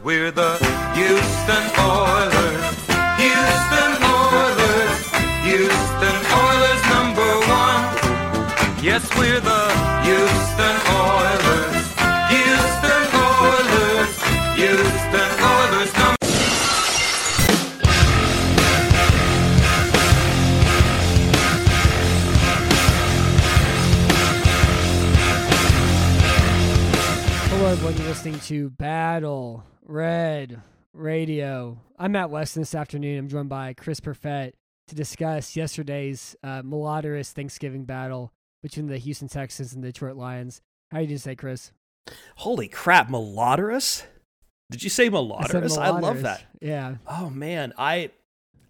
We're the Houston Oilers. Houston Oilers. Houston Oilers number one. Yes, we're the Houston Oilers. Houston Oilers. Houston Oilers number Hello, everyone. You're listening to Battle Red Radio. I'm Matt Weston this afternoon. I'm joined by Chris Perfett to discuss yesterday's uh, malodorous Thanksgiving battle between the Houston Texans and the Detroit Lions. How you doing today, Chris? Holy crap, malodorous? Did you say I malodorous? I, love that. Yeah. Oh man, I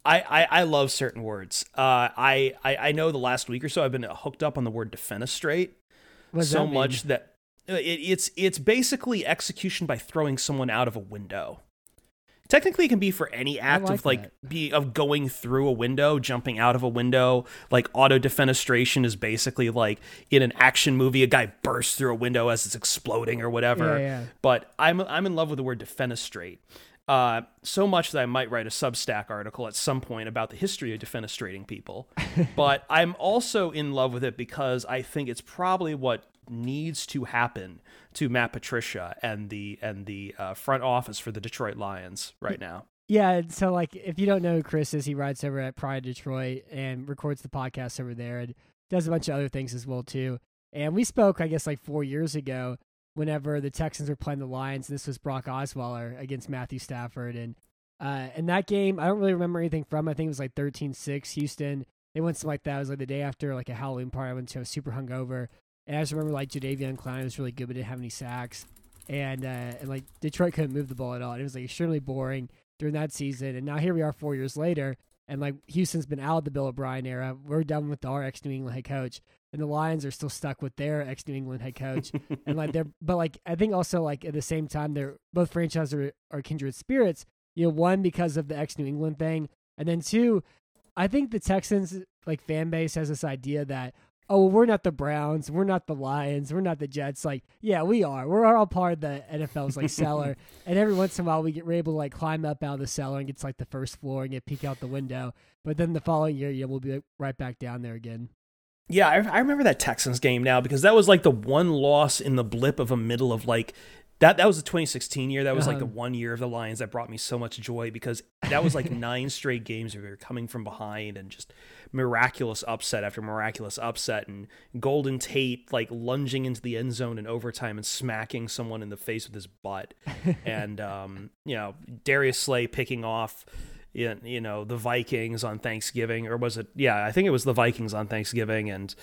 I, I, I love certain words. Uh, I, I I know the last week or so I've been hooked up on the word defenestrate so that much that it, it's it's basically execution by throwing someone out of a window. Technically, it can be for any act like of like that. be of going through a window, jumping out of a window. Like auto defenestration is basically like in an action movie, a guy bursts through a window as it's exploding or whatever. Yeah, yeah. But I'm I'm in love with the word defenestrate. Uh, so much that I might write a Substack article at some point about the history of defenestrating people. but I'm also in love with it because I think it's probably what needs to happen to Matt Patricia and the and the uh, front office for the Detroit Lions right now. Yeah, so like if you don't know who Chris is, he writes over at Pride Detroit and records the podcast over there and does a bunch of other things as well too. And we spoke, I guess, like four years ago, whenever the Texans were playing the Lions. This was Brock Osweiler against Matthew Stafford, and uh, in that game, I don't really remember anything from. I think it was like 13-6 Houston. They went something like that. It was like the day after like a Halloween party I went to. I was super hungover, and I just remember like Jadeveon Clowney was really good, but didn't have any sacks. And uh, and like Detroit couldn't move the ball at all. And it was like extremely boring during that season. And now here we are four years later, and like Houston's been out of the Bill O'Brien era. We're done with our ex New England head coach, and the Lions are still stuck with their ex New England head coach. and like they're, but like I think also like at the same time, they're both franchises are, are kindred spirits. You know, one because of the ex New England thing, and then two, I think the Texans like fan base has this idea that oh, well, we're not the Browns, we're not the Lions, we're not the Jets. Like, yeah, we are. We're all part of the NFL's like cellar. and every once in a while, we get we're able to like climb up out of the cellar and get to like the first floor and get peek out the window. But then the following year, yeah, we'll be like, right back down there again. Yeah, I, I remember that Texans game now because that was like the one loss in the blip of a middle of like that. That was the 2016 year. That was like the Uh-huh. one year of the Lions that brought me so much joy because that was like nine straight games where we were coming from behind and just miraculous upset after miraculous upset and Golden Tate like lunging into the end zone in overtime and smacking someone in the face with his butt and um, you know Darius Slay picking off you you know the Vikings on Thanksgiving or was it yeah I think it was the Vikings on Thanksgiving and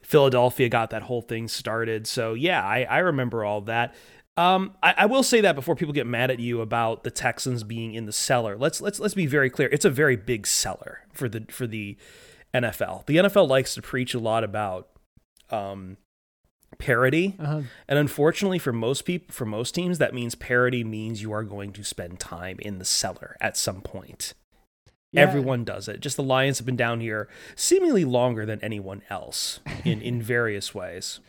Philadelphia got that whole thing started so yeah I, I remember all that um, I, I will say that before people get mad at you about the Texans being in the cellar let's let's let's be very clear it's a very big cellar for the for the NFL the NFL likes to preach a lot about um, parity Uh-huh. and unfortunately for most people for most teams that means parity means you are going to spend time in the cellar at some point. Yeah. Everyone does it. Just the Lions have been down here seemingly longer than anyone else in in various ways.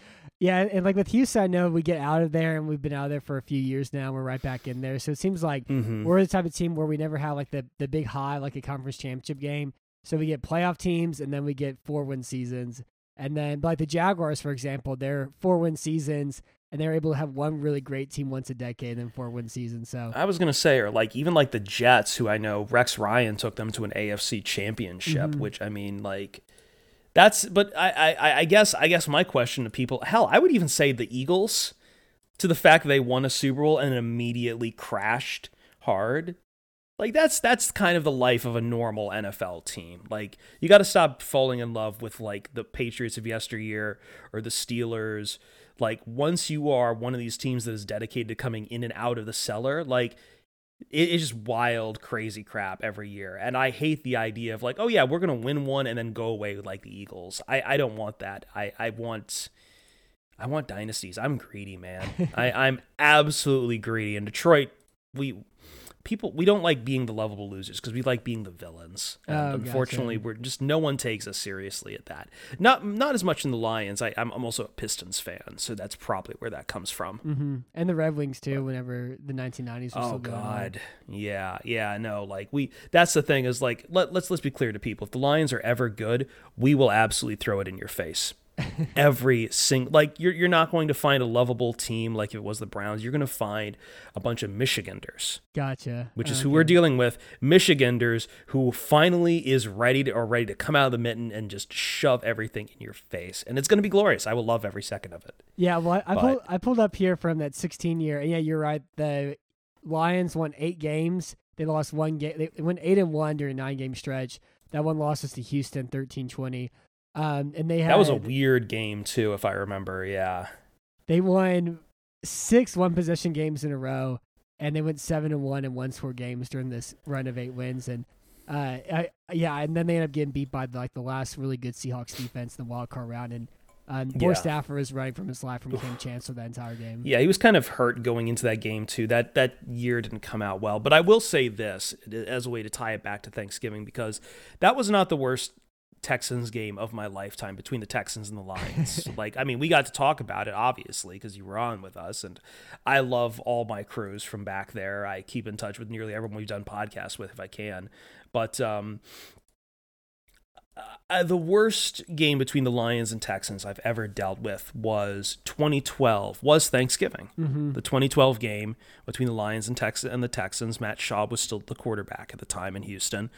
Yeah, and, and like with Houston, I know we get out of there, and we've been out of there for a few years now. We're right back in there, so it seems like Mhm. we're the type of team where we never have like the the big high, like a conference championship game. So we get playoff teams, and then we get four win seasons, and then like the Jaguars, for example, they're four win seasons, and they're able to have one really great team once a decade, and then four win seasons. So I was gonna say, or like even like the Jets, who I know Rex Ryan took them to an AFC championship, Mhm. which I mean, like that's. But I, I, I guess, I guess my question to people, hell, I would even say the Eagles, to the fact they won a Super Bowl and immediately crashed hard. Like that's that's kind of the life of a normal NFL team. Like you got to stop falling in love with like the Patriots of yesteryear or the Steelers. Like once you are one of these teams that is dedicated to coming in and out of the cellar, like it is just wild, crazy crap every year. And I hate the idea of like, oh yeah, we're gonna win one and then go away with like the Eagles. I, I don't want that. I, I want I want dynasties. I'm greedy, man. I, I'm absolutely greedy. And Detroit, we people we don't like being the lovable losers because we like being the villains. And Oh, unfortunately, gotcha. we're just no one takes us seriously at that. Not not as much in the Lions. I, I'm, I'm also a Pistons fan, so that's probably where that comes from. hmm And the Red Wings too. Whenever the 1990s were Oh still going on. God, yeah, yeah, no. Like we, that's the thing is like let let's let's be clear to people. If the Lions are ever good, we will absolutely throw it in your face. Every single like you're you're not going to find a lovable team like if it was the Browns. You're going to find a bunch of Michiganders, Gotcha. which is Okay. who we're dealing with. Michiganders who finally is ready to or ready to come out of the mitten and just shove everything in your face, and it's going to be glorious. I will love every second of it. Yeah, well, I, I But- pulled I pulled up here from that 16 year. Yeah, you're right. The Lions won eight games. They lost one game. They went eight and one during a nine game stretch. That one loss us to Houston 13-20. Um, and they had That was a weird game too, if I remember. Yeah. they won six one possession games in a row, and they went seven and one in one score games during this run of eight wins. And uh, I, yeah, and then they ended up getting beat by like the last really good Seahawks defense in the wild card round. And um, poor Yeah. Stafford was running from his life from Kam Chancellor that entire game. Yeah, he was kind of hurt going into that game too. That that year didn't come out well. But I will say this as a way to tie it back to Thanksgiving because that was not the worst Texans game of my lifetime between the Texans and the Lions. like, I mean, we got to talk about it obviously because you were on with us, and I love all my crews from back there. I keep in touch with nearly everyone we've done podcasts with if I can. But um, uh, the worst game between the Lions and Texans I've ever dealt with was 2012. Was Thanksgiving. Mm-hmm. The 2012 game between the Lions and Tex and the Texans. Matt Schaub was still the quarterback at the time in Houston.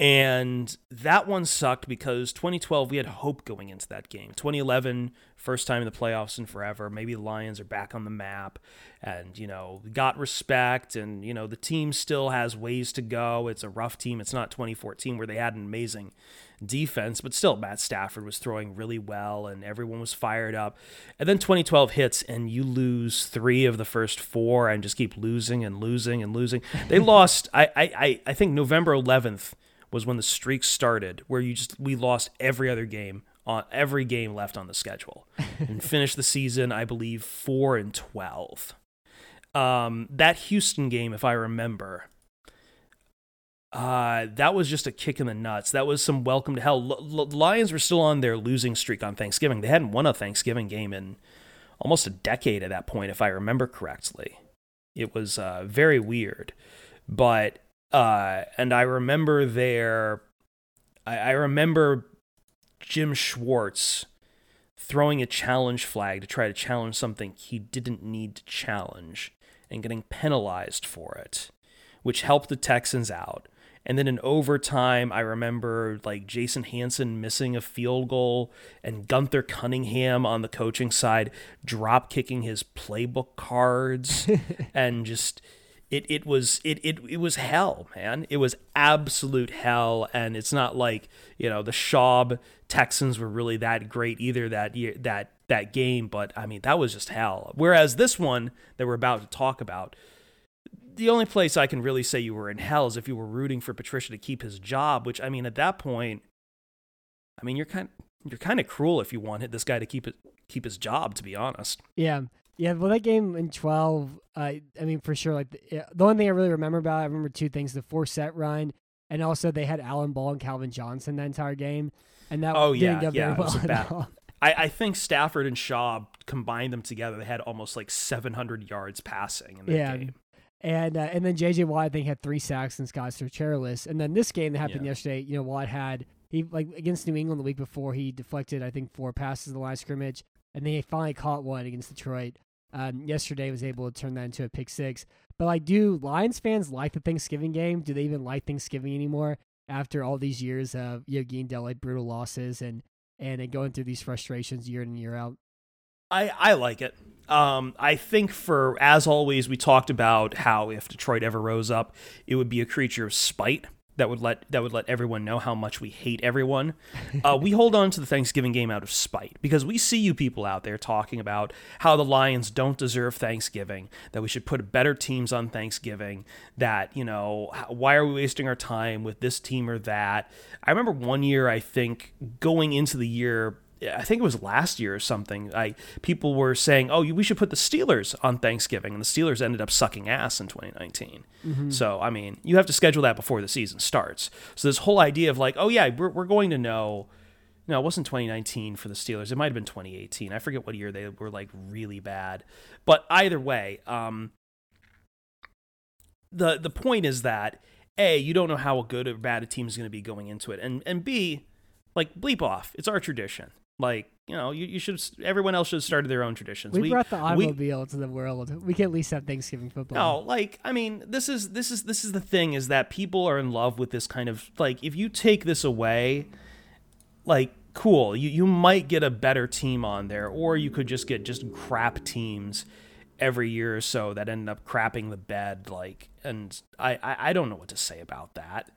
And that one sucked because 2012 we had hope going into that game. 2011 first time in the playoffs in forever. Maybe the Lions are back on the map and you know, got respect and you know, the team still has ways to go. It's a rough team. It's not 2014 where they had an amazing defense, but still Matt Stafford was throwing really well and everyone was fired up. And then 2012 hits and you lose 3 of the first 4 and just keep losing and losing and losing. They lost I I- I think November 11th was when the streak started where you just we lost every other game on every game left on the schedule and finished the season I believe 4 and 12. Um that Houston game if I remember uh, that was just a kick in the nuts. That was some welcome to hell. L- L- Lions were still on their losing streak on Thanksgiving. They hadn't won a Thanksgiving game in almost a decade at that point, if I remember correctly. It was uh, very weird, but uh, and I remember there, I, I remember Jim Schwartz throwing a challenge flag to try to challenge something he didn't need to challenge and getting penalized for it, which helped the Texans out. And then in overtime, I remember like Jason Hanson missing a field goal and Gunther Cunningham on the coaching side drop kicking his playbook cards and just it it was it, it it was hell, man. It was absolute hell. And it's not like, you know, the Schaub Texans were really that great either that year that that game, but I mean that was just hell. Whereas this one that we're about to talk about the only place I can really say you were in hell is if you were rooting for Patricia to keep his job, which I mean at that point, I mean you're kind you're kind of cruel if you wanted this guy to keep it keep his job. To be honest, Yeah. Yeah, well, that game in 12, uh, I mean, for sure, like, the, the only thing I really remember about it, I remember two things the four set run, and also they had Alan Ball and Calvin Johnson the entire game. And that Oh, didn't yeah, go yeah, very it was well bad- at all. I, I think Stafford and Schaub combined them together. They had almost like 700 yards passing in that Yeah. game. And uh, and then JJ Watt I think had three sacks and Scott chairless. And then this game that happened Yeah. yesterday, you know, Watt had he like against New England the week before he deflected I think four passes in the line of scrimmage, and then he finally caught one against Detroit. Um, yesterday was able to turn that into a pick six. But like, do Lions fans like the Thanksgiving game? Do they even like Thanksgiving anymore after all these years of know getting dealt like brutal losses and and going through these frustrations year in and year out? I, I like it. Um, I think for as always, we talked about how if Detroit ever rose up, it would be a creature of spite that would let that would let everyone know how much we hate everyone. Uh, we hold on to the Thanksgiving game out of spite because we see you people out there talking about how the Lions don't deserve Thanksgiving, that we should put better teams on Thanksgiving, that you know why are we wasting our time with this team or that. I remember one year I think going into the year I think it was last year or something. I people were saying, "Oh, we should put the Steelers on Thanksgiving," and the Steelers ended up sucking ass in 2019. Mm-hmm. So, I mean, you have to schedule that before the season starts. So this whole idea of like, "Oh yeah, we're we're going to know." No, it wasn't 2019 for the Steelers. It might have been 2018. I forget what year they were like really bad. But either way, um, the the point is that a you don't know how good or bad a team is going to be going into it, and and b like bleep off. It's our tradition. Like you know, you, you should. Everyone else should have started their own traditions. We, brought the automobile to the world. We can at least have Thanksgiving football. No, like I mean, this is this is this is the thing is that people are in love with this kind of like if you take this away, like cool, you you might get a better team on there, or you could just get just crap teams every year or so that end up crapping the bed like and I, I i don't know what to say about that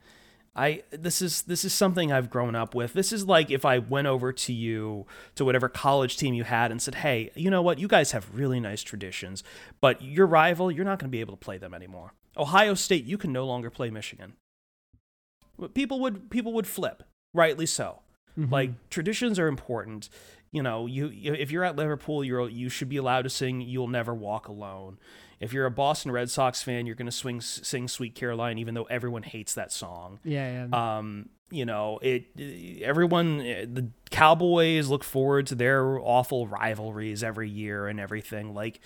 i this is this is something i've grown up with. This is like if i went over to you to whatever college team you had and said hey you know what? You guys have really nice traditions but your rival you're not going to be able to play them anymore. Ohio state you can no longer play michigan. People would people would flip rightly so. Mhm. like traditions are important. You know, you, you if you're at Liverpool, you're you should be allowed to sing "You'll Never Walk Alone." If you're a Boston Red Sox fan, you're going to swing sing "Sweet Caroline," even though everyone hates that song. yeah, yeah. Um, you know, it, everyone the Cowboys look forward to their awful rivalries every year and everything. Like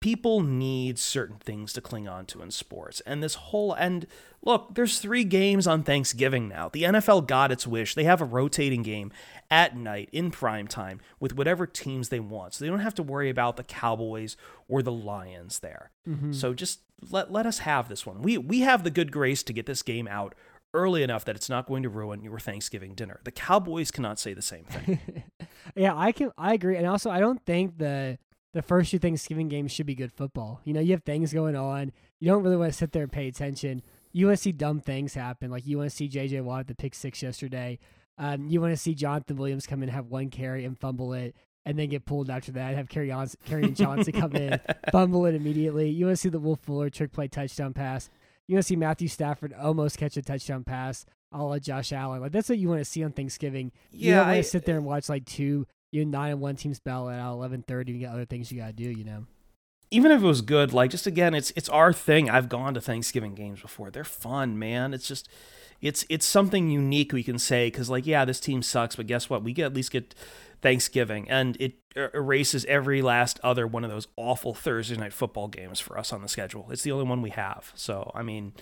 people need certain things to cling on to in sports. And this whole and look, there's 3 games on Thanksgiving now. The NFL got its wish. They have a rotating game at night in prime time with whatever teams they want. So they don't have to worry about the Cowboys or the Lions there. Mhm. So just let let us have this one. We we have the good grace to get this game out early enough that it's not going to ruin your Thanksgiving dinner. The Cowboys cannot say the same thing. yeah, I can. I agree, and also I don't think the the first two Thanksgiving games should be good football. You know, you have things going on. You don't really want to sit there and pay attention. You want to see dumb things happen, like you want to see J.J. Watt at the pick six yesterday. Um, you want to see Jonathan Williams come in, have one carry, and fumble it, and then get pulled after that. Have Kerryon Johnson come in, fumble it immediately. You want to see the Will Fuller trick play touchdown pass. You want to see Matthew Stafford almost catch a touchdown pass, a la Josh Allen. Like that's what you want to see on Thanksgiving. You Yeah, don't want I- to sit there and watch like two, you nine and one teams battle at eleven thirty. You got other things you got to do. You know. Even if it was good, like just again, it's it's our thing. I've gone to Thanksgiving games before. They're fun, man. It's just it's it's something unique we can say because like yeah, this team sucks, but guess what? We get at least get Thanksgiving, and it er- erases every last other one of those awful Thursday night football games for us on the schedule. It's the only one we have. So I mean,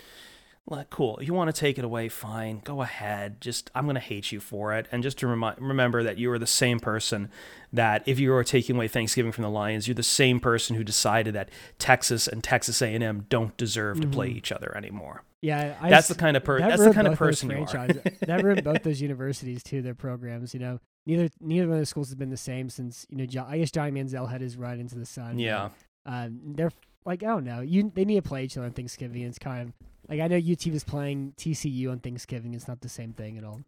like, cool. You want to take it away, fine. Go ahead. Just I'm gonna hate you for it. And just to remi- remember that you are the same person that if you are taking away Thanksgiving from the Lions, you're the same person who decided that Texas and Texas A&M don't deserve to play each other anymore. Yeah, I That's the kind of person. that that's the kind of person you are. that ruined both those universities too. Their programs, you know, neither neither one of those schools has been the same since you know. Jo- I guess Johnny Manziel had his run into the sun. Yeah. but, um, they're like I don't know. You they need to play each other on Thanksgiving. It's kind of like I know UT was playing TCU on Thanksgiving. It's not the same thing at all.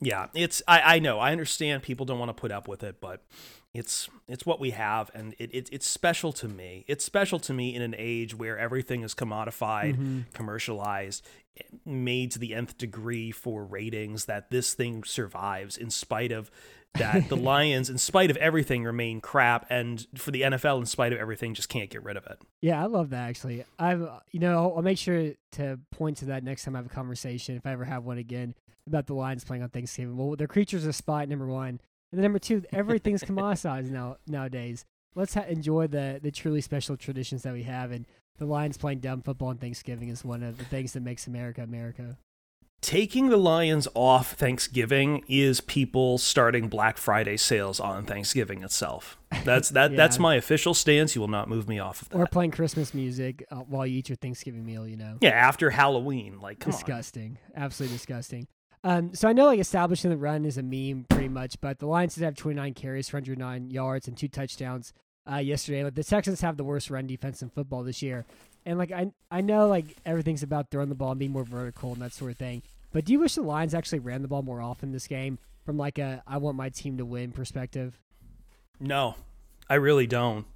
Yeah, it's I, I know I understand people don't want to put up with it, but it's it's what we have, and it, it it's special to me. It's special to me in an age where everything is commodified, Mm-hmm. commercialized, made to the nth degree for ratings. That this thing survives in spite of that the Lions, in spite of everything, remain crap, and for the NFL, in spite of everything, just can't get rid of it. Yeah, I love that actually. I've you know I'll, make sure to point to that next time I have a conversation if I ever have one again about the Lions playing on Thanksgiving. Well, their creatures of spot number one, and then number two, everything's commoditized now nowadays. Let's ha- enjoy the the truly special traditions that we have, and the Lions playing dumb football on Thanksgiving is one of the things that makes America America. Taking the Lions off Thanksgiving is people starting Black Friday sales on Thanksgiving itself. That's that. That's my official stance. You will not move me off of that. Or playing Christmas music uh, while you eat your Thanksgiving meal. You know. yeah, after Halloween, like come on. disgusting. Absolutely disgusting. Um, so I know like establishing the run is a meme pretty much, but the Lions did have 29 carries for 109 yards and two touchdowns uh, yesterday. Like the Texans have the worst run defense in football this year, and like I I know like everything's about throwing the ball and being more vertical and that sort of thing. But do you wish the Lions actually ran the ball more often this game from like a I want my team to win perspective? No, I really don't.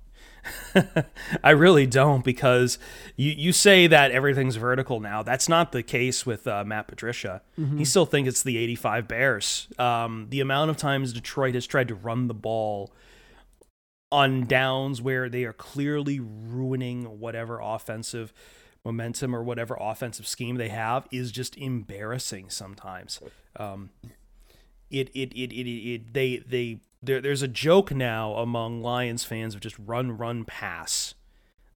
I really don't because you, you say that everything's vertical now. That's not the case with uh, Matt Patricia. Mm-hmm. He still thinks it's the 85 Bears. Um, the amount of times Detroit has tried to run the ball on downs where they are clearly ruining whatever offensive momentum or whatever offensive scheme they have is just embarrassing sometimes. Um, it, it, it, it, it, they, they, there, there's a joke now among Lions fans of just run, run, pass.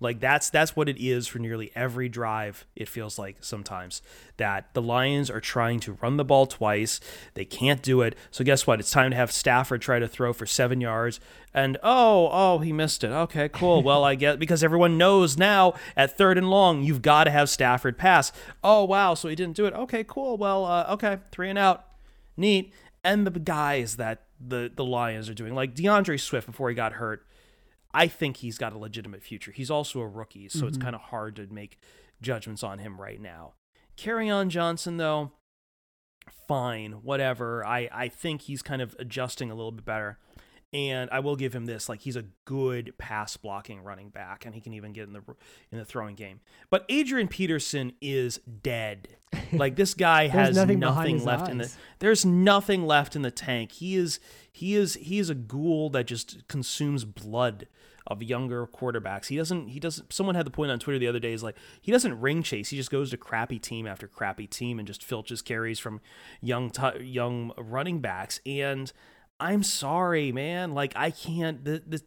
Like that's that's what it is for nearly every drive. It feels like sometimes that the Lions are trying to run the ball twice. They can't do it. So guess what? It's time to have Stafford try to throw for seven yards. And oh, oh, he missed it. Okay, cool. Well, I get because everyone knows now at third and long you've got to have Stafford pass. Oh wow, so he didn't do it. Okay, cool. Well, uh, okay, three and out. Neat. And the guys that the the Lions are doing, like DeAndre Swift before he got hurt I think he's got a legitimate future. He's also a rookie, so mm-hmm. it's kind of hard to make judgments on him right now. Kerryon Johnson, though, fine, whatever. I, I think he's kind of adjusting a little bit better. And I will give him this: like he's a good pass blocking running back, and he can even get in the in the throwing game. But Adrian Peterson is dead. Like this guy has nothing, nothing left eyes. in the. There's nothing left in the tank. He is he is he is a ghoul that just consumes blood of younger quarterbacks. He doesn't he doesn't someone had the point on Twitter the other day is like he doesn't ring chase. He just goes to crappy team after crappy team and just filches carries from young t- young running backs and I'm sorry, man. Like I can't the, the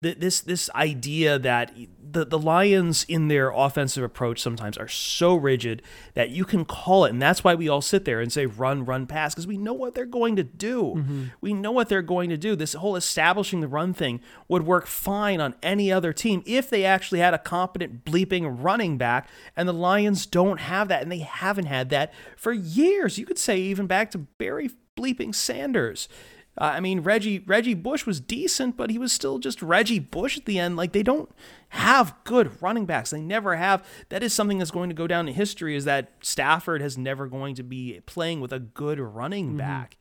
this this idea that the the Lions in their offensive approach sometimes are so rigid that you can call it, and that's why we all sit there and say run, run, pass because we know what they're going to do. Mm-hmm. We know what they're going to do. This whole establishing the run thing would work fine on any other team if they actually had a competent bleeping running back, and the Lions don't have that, and they haven't had that for years. You could say even back to Barry bleeping Sanders. Uh, I mean, Reggie Reggie Bush was decent, but he was still just Reggie Bush at the end. Like they don't have good running backs. They never have. That is something that's going to go down in history. Is that Stafford has never going to be playing with a good running mm-hmm. back.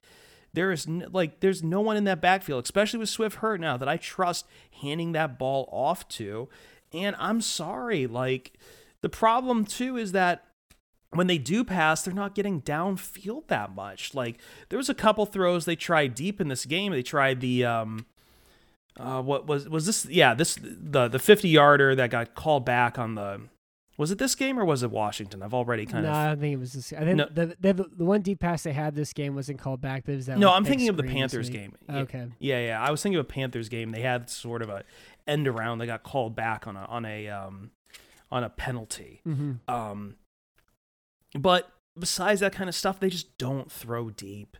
There is like there's no one in that backfield, especially with Swift hurt now, that I trust handing that ball off to. And I'm sorry, like the problem too is that when they do pass, they're not getting downfield that much. Like there was a couple throws they tried deep in this game. They tried the um uh what was was this yeah, this the the 50 yarder that got called back on the was it this game or was it Washington? I've already kind no, of. No, I think it was this. I think no. the, the the one deep pass they had this game wasn't called back. But it was that. No, I'm thinking of the Panthers game. Okay. Yeah, yeah. I was thinking of a Panthers game. They had sort of a end around. They got called back on a on a um on a penalty. Mm-hmm. Um, but besides that kind of stuff, they just don't throw deep.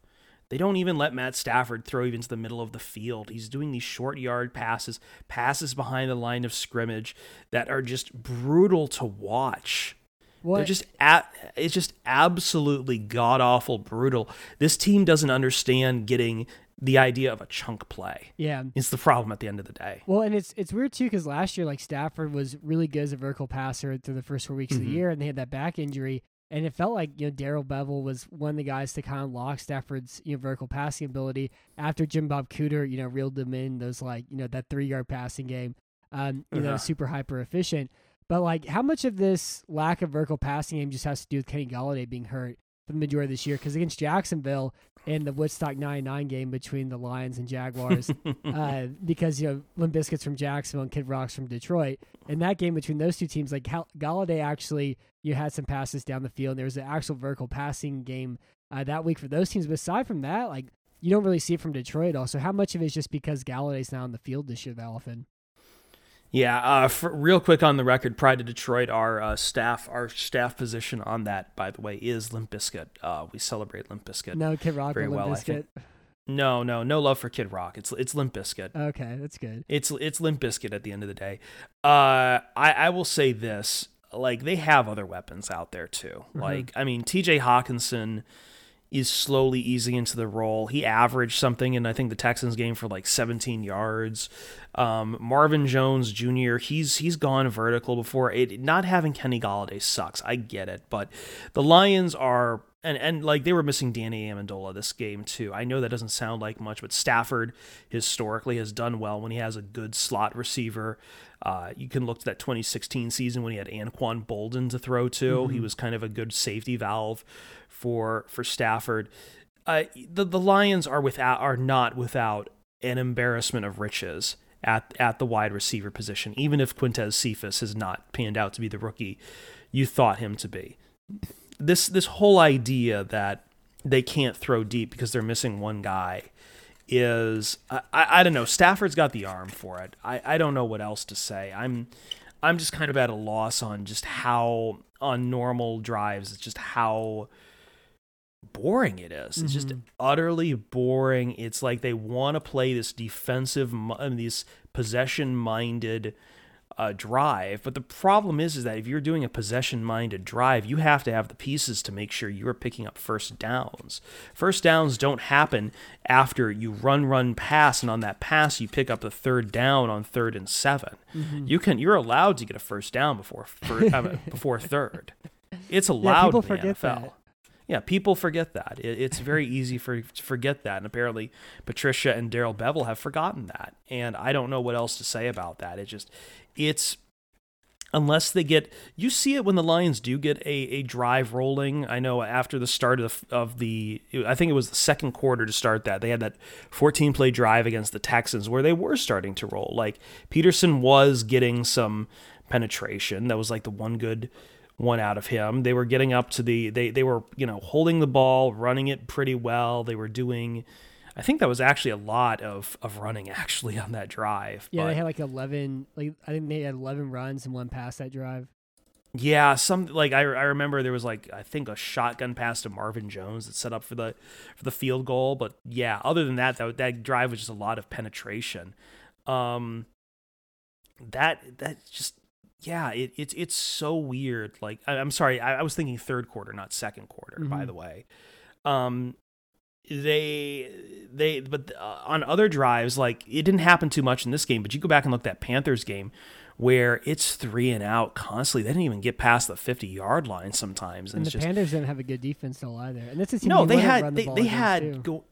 They don't even let Matt Stafford throw even to the middle of the field. He's doing these short yard passes, passes behind the line of scrimmage that are just brutal to watch. What? They're just at, it's just absolutely god awful brutal. This team doesn't understand getting the idea of a chunk play. Yeah, it's the problem at the end of the day. Well, and it's it's weird too because last year like Stafford was really good as a vertical passer through the first four weeks mm-hmm. of the mm-hmm. year, and they had that back injury. And it felt like you know Darrell Bevell was one of the guys to kind of lock Stafford's you know vertical passing ability after Jim Bob Cooter you know reeled them in those like you know that three yard passing game, um you uh-huh. know super hyper efficient. But like how much of this lack of vertical passing game just has to do with Kenny Golladay being hurt the majority of this year? Because against Jacksonville in the Woodstock 99 game between the Lions and Jaguars, uh, because you know Limp Bizkit's from Jacksonville and Kid Rock's from Detroit. In that game between those two teams, like Golladay actually you had some passes down the field. And There was an actual vertical passing game uh, that week for those teams. But aside from that, like you don't really see it from Detroit. Also, how much of it is just because Golladay's not on the field this year that often? Yeah, uh, for, real quick on the record, Pride of Detroit, our uh, staff, our staff position on that, by the way, is Limp Bizkit. Uh, we celebrate Limp Bizkit. No Kid Rock very well, Bizkit. No, no, no love for Kid Rock. It's it's Limp Bizkit. Okay, that's good. It's it's Limp Bizkit at the end of the day. Uh, I I will say this: like they have other weapons out there too. Mm-hmm. Like I mean, T.J. Hockenson is slowly easing into the role. He averaged something in I think the Texans game for like 17 yards. Um, Marvin Jones Jr. He's he's gone vertical before. It not having Kenny Golladay sucks. I get it, but the Lions are and and like they were missing Danny Amendola this game too. I know that doesn't sound like much, but Stafford historically has done well when he has a good slot receiver. Uh, you can look to that 2016 season when he had Anquan Boldin to throw to. Mm-hmm. He was kind of a good safety valve for for Stafford. Uh, the the Lions are without are not without an embarrassment of riches at at the wide receiver position. Even if Quintez Cephus has not panned out to be the rookie you thought him to be this this whole idea that they can't throw deep because they're missing one guy is I, I, I, don't know Stafford's got the arm for it I, I don't know what else to say I'm I'm just kind of at a loss on just how on normal drives it's just how boring it is it's mm-hmm. just utterly boring it's like they want to play this defensive I mean, these possession minded uh, drive. But the problem is, is that if you're doing a possession-minded drive, you have to have the pieces to make sure you're picking up first downs. First downs don't happen after you run, run, pass, and on that pass you pick up the third down on third and 7 mm-hmm. You can, you're allowed to get a first down before for, before third. It's allowed yeah, people in the forget NFL. That. Yeah, people forget that. It, it's very easy for to forget that, and apparently Patricia and Darrell Bevell have forgotten that. And I don't know what else to say about that. It just it's unless they get you see it when the lions do get a, a drive rolling i know after the start of, of the i think it was the second quarter to start that they had that 14 play drive against the texans where they were starting to roll like peterson was getting some penetration that was like the one good one out of him they were getting up to the they they were you know holding the ball running it pretty well they were doing I think that was actually a lot of of running actually on that drive. Yeah, but, they had like eleven. Like I think they had eleven runs and one pass that drive. Yeah, some like I, I remember there was like I think a shotgun pass to Marvin Jones that set up for the for the field goal. But yeah, other than that, that that drive was just a lot of penetration. Um, that that just yeah, it, it's it's so weird. Like I, am sorry, I, I, was thinking third quarter, not second quarter. Mm-hmm. By the way, um, they they but uh, on other drives like it didn't happen too much in this game but you go back and look at that panthers game where it's three and out constantly they didn't even get past the 50 yard line sometimes and, and the just, panthers didn't have a good defense still either and this is no they had the they, they had go,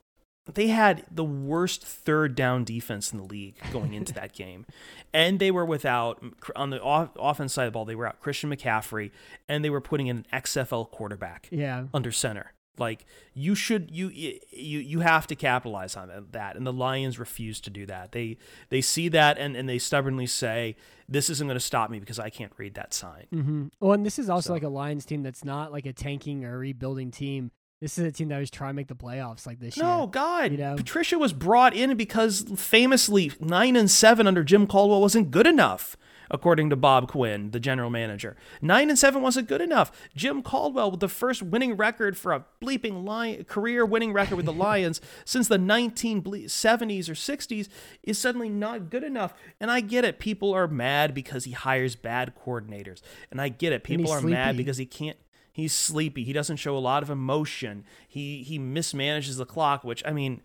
they had the worst third down defense in the league going into that game. And they were without, on the off, offense side of the ball, they were out Christian McCaffrey, and they were putting in an XFL quarterback yeah. under center. Like you should you you you have to capitalize on that, and the Lions refuse to do that. They they see that and and they stubbornly say this isn't going to stop me because I can't read that sign. Mm-hmm. Well, and this is also so. like a Lions team that's not like a tanking or rebuilding team. This is a team that was trying to make the playoffs like this no, year. No, God. You know? Patricia was brought in because famously 9 and 7 under Jim Caldwell wasn't good enough according to Bob Quinn, the general manager. Nine and seven wasn't good enough. Jim Caldwell with the first winning record for a bleeping lion, career winning record with the Lions since the 1970s or 60s is suddenly not good enough. And I get it. People are mad because he hires bad coordinators. And I get it. People are sleepy. mad because he can't he's sleepy. He doesn't show a lot of emotion. He he mismanages the clock, which I mean,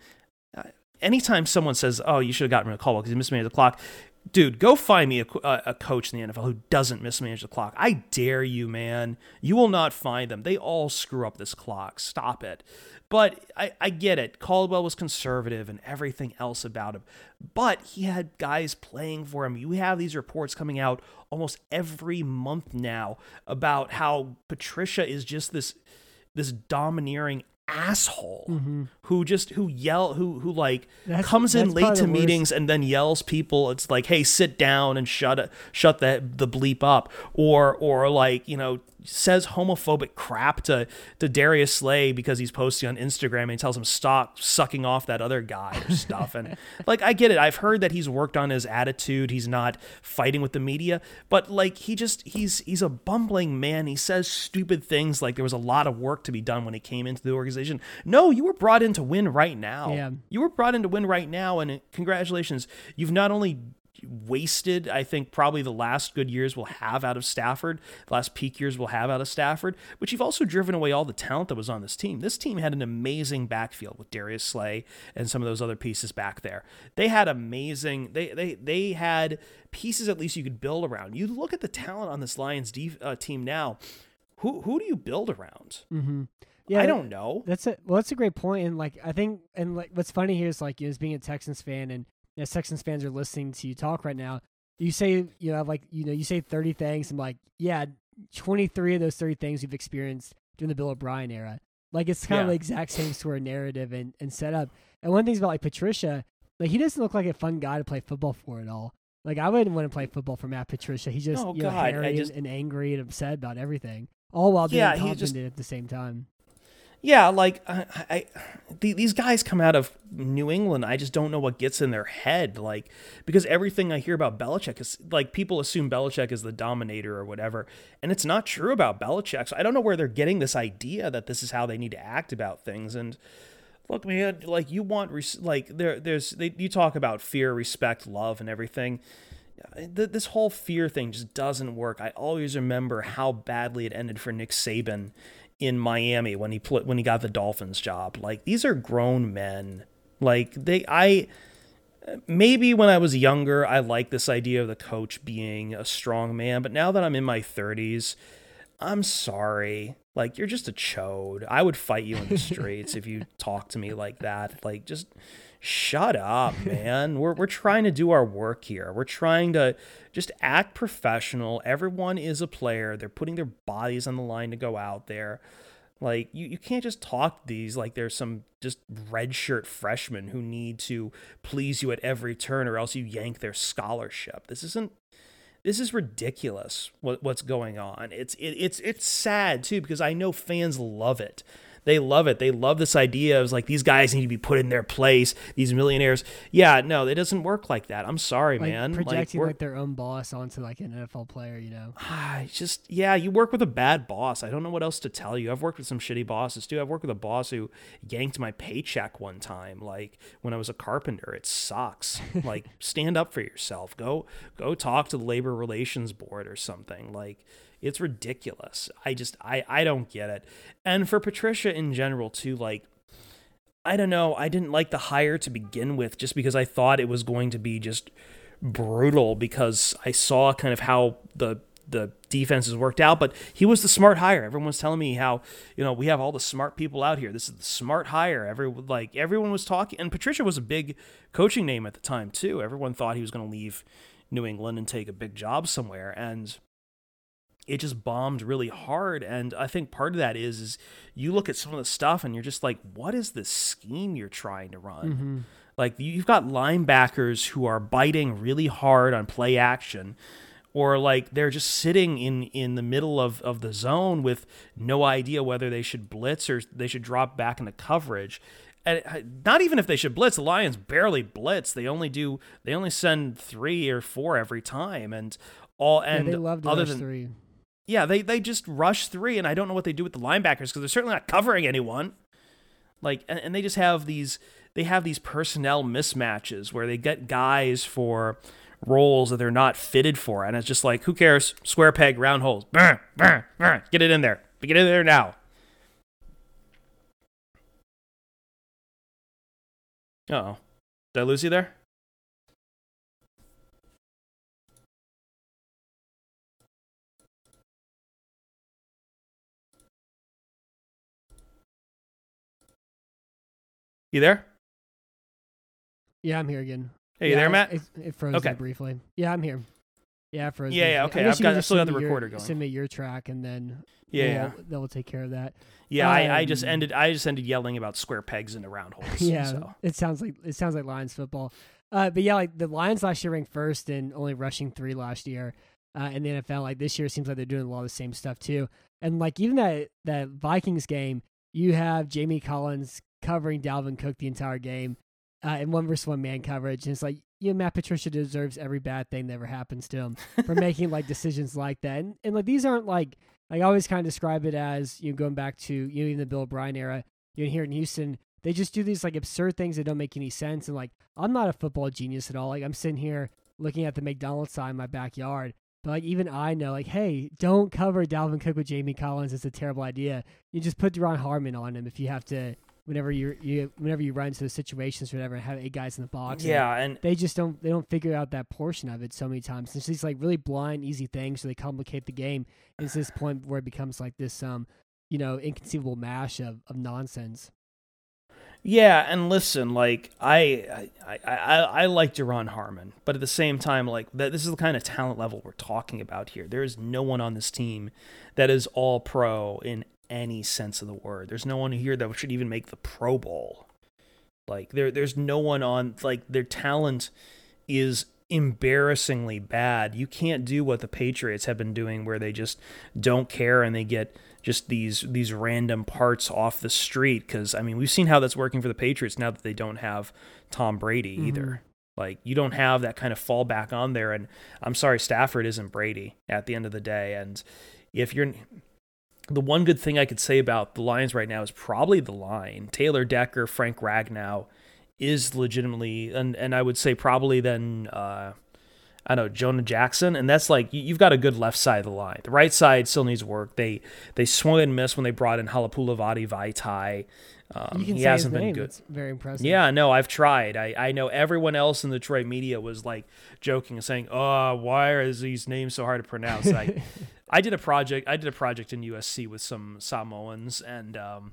uh, anytime someone says, "Oh, you should have gotten rid of Caldwell because he mismanaged the clock," dude, go find me a, a, coach in the NFL who doesn't mismanage the clock. I dare you, man. You will not find them. They all screw up this clock. Stop it. But I, I get it. Caldwell was conservative and everything else about him. But he had guys playing for him. You have these reports coming out almost every month now about how Patricia is just this this domineering asshole mm-hmm. who just who yell who who like that's, comes in late to meetings and then yells people it's like hey sit down and shut shut the the bleep up or or like you know says homophobic crap to to Darius Slay because he's posting on Instagram and he tells him stop sucking off that other guy or stuff. and like I get it. I've heard that he's worked on his attitude. He's not fighting with the media, but like he just he's he's a bumbling man. He says stupid things like there was a lot of work to be done when he came into the organization. No, you were brought in to win right now. Yeah. You were brought in to win right now and congratulations. You've not only wasted, I think, probably the last good years we'll have out of Stafford, the last peak years we'll have out of Stafford, but you've also driven away all the talent that was on this team. This team had an amazing backfield with Darius Slay and some of those other pieces back there. They had amazing, they, they, they had pieces at least you could build around. You look at the talent on this Lions uh, team now who who do you build around? Mm-hmm. I don't know. That's a well. That's a great point, and like I think, and like what's funny here is like you know, as being a Texans fan, and as Texans fans are listening to you talk right now, you say you know like you know you say thirty things, and like yeah, twenty three of those thirty things you've experienced during the Bill O'Brien era. Like it's kind of the exact same sort of narrative and and setup. And one thing about like Patricia, like he doesn't look like a fun guy to play football for at all. Like I wouldn't want to play football for Matt Patricia. He's just Oh, you know, God, hairy and- just- and, angry and upset about everything, all while being Yeah, confident just- at the same time. Yeah, like I, I, the, these guys come out of New England. I just don't know what gets in their head, like because everything I hear about Belichick is like people assume Belichick is the dominator or whatever, and it's not true about Belichick. So I don't know where they're getting this idea that this is how they need to act about things. And look, man, like you want res- like there, there's they, you talk about fear, respect, love, and everything. Th- This whole fear thing just doesn't work. I always remember how badly it ended for Nick Saban in Miami when he pl- when he got the Dolphins job. Like these are grown men. Like they I maybe when I was younger I liked this idea of the coach being a strong man, but now that I'm in my 30s, I'm sorry. Like you're just a chode. I would fight you in the streets if you talk to me like that. Like just shut up, man. We're we're trying to do our work here. We're trying to just act professional. Everyone is a player. They're putting their bodies on the line to go out there. Like you, you can't just talk these like there's some just red shirt freshmen who need to please you at every turn or else you yank their scholarship. This isn't this is ridiculous what what's going on. It's it, it's it's sad too because I know fans love it. They love it. They love this idea of like these guys need to be put in their place. These millionaires. Yeah, no, it doesn't work like that. I'm sorry, Like man. projecting we're- like, their own boss onto like an NFL player, you know. Ah, it's just yeah, you work with a bad boss. I don't know what else to tell you. I've worked with some shitty bosses too. I've worked with a boss who yanked my paycheck one time, like when I was a carpenter. It sucks. like stand up for yourself. Go go talk to the labor relations board or something. Like it's ridiculous. I just I I don't get it. And for Patricia in general too, like I don't know. I didn't like the hire to begin with just because I thought it was going to be just brutal because I saw kind of how the the defenses worked out, but he was the smart hire. Everyone was telling me how, you know, we have all the smart people out here. This is the smart hire. Every like everyone was talking and Patricia was a big coaching name at the time too. Everyone thought he was going to leave New England and take a big job somewhere and it just bombed really hard and i think part of that is is you look at some of the stuff and you're just like what is this scheme you're trying to run Mm-hmm. like you've got linebackers who are biting really hard on play action or like they're just sitting in in the middle of of the zone with no idea whether they should blitz or they should drop back into coverage and uh, not even if they should blitz the lions barely blitz they only do they only send 3 or 4 every time and all and yeah, they love to other than three. Yeah, they they just rush three, and I don't know what they do with the linebackers because they're certainly not covering anyone. Like, and, and they just have these they have these personnel mismatches where they get guys for roles that they're not fitted for, and it's just like, who cares? Square peg, round holes. Brr, brr, brr. Get it in there. Get it in there now. Oh, did I lose you there? You there? Yeah, I'm here again. Hey, you there, Matt? It, it froze Okay. briefly. Yeah, I'm here. Yeah, it froze. Yeah, yeah, okay, I've got- still got the me your- recorder going. Send me your track, and then Yeah, yeah. then we'll take care of that. Yeah, I, I just Um, ended. I just ended yelling about square pegs into round holes. yeah, So. it sounds like it sounds like Lions football. Uh, but yeah, like the Lions last year ranked first and only rushing three last year uh, in the NFL. Like this year, it seems like they're doing a lot of the same stuff too. And like even that that Vikings game, you have Jamie Collins covering Dalvin Cook the entire game uh, in one versus one man coverage, and it's like you know Matt Patricia deserves every bad thing that ever happens to him for making like decisions like that. And and like these aren't like like I always kind of describe it as you know going back to you know even the Bill O'Brien era. You know here in Houston, they just do these like absurd things that don't make any sense. And like I'm not a football genius at all. Like I'm sitting here looking at the McDonald's sign in my backyard. But like even I know, like, hey, don't cover Dalvin Cook with Jamie Collins. It's a terrible idea. You just put Duron Harmon on him if you have to whenever you you whenever you run into those situations or whatever and have eight guys in the box. Yeah, and they just don't they don't figure out that portion of it so many times. It's these like really blind, easy things, so they complicate the game. It's this point where it becomes like this um, you know, inconceivable mash of, of nonsense. Yeah, and listen, like I, I, I, I like Duron Harmon, but at the same time, like that, this is the kind of talent level we're talking about here. There is no one on this team that is all pro in any sense of the word. There's no one here that should even make the Pro Bowl. Like there, there's no one on like their talent is embarrassingly bad. You can't do what the Patriots have been doing, where they just don't care and they get just these these random parts off the street. Because I mean, we've seen how that's working for the Patriots now that they don't have Tom Brady mm-hmm. either. Like you don't have that kind of fallback on there. And I'm sorry, Stafford isn't Brady at the end of the day. And if you're the one good thing I could say about the Lions right now is probably the line. Taylor Decker, Frank Ragnow is legitimately, and, and I would say probably then, uh, I don't know, Jonah Jackson. And that's like, you- you've got a good left side of the line. The right side still needs work. They they swung and missed when they brought in Halapoulivaati Vaitai. Um, he hasn't been good. It's very impressive. Yeah, no, I've tried. I, I know everyone else in the Detroit media was like joking and saying, "Oh, why are these names so hard to pronounce?" I I did a project. I did a project in USC with some Samoans, and um,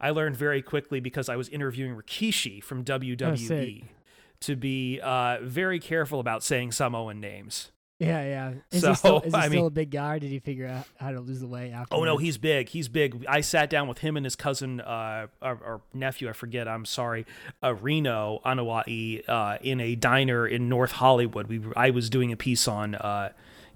I learned very quickly because I was interviewing Rikishi from WWE sick. to be uh, very careful about saying Samoan names. Yeah, yeah. Is So, he still, is he I still mean- a big guy? Or did he figure out how to lose the weight after? Oh no, he's big. He's big. I sat down with him and his cousin uh, or, or nephew. I forget. I'm sorry, uh, Reno Anoa'i, uh, in a diner in North Hollywood. We I was doing a piece on uh,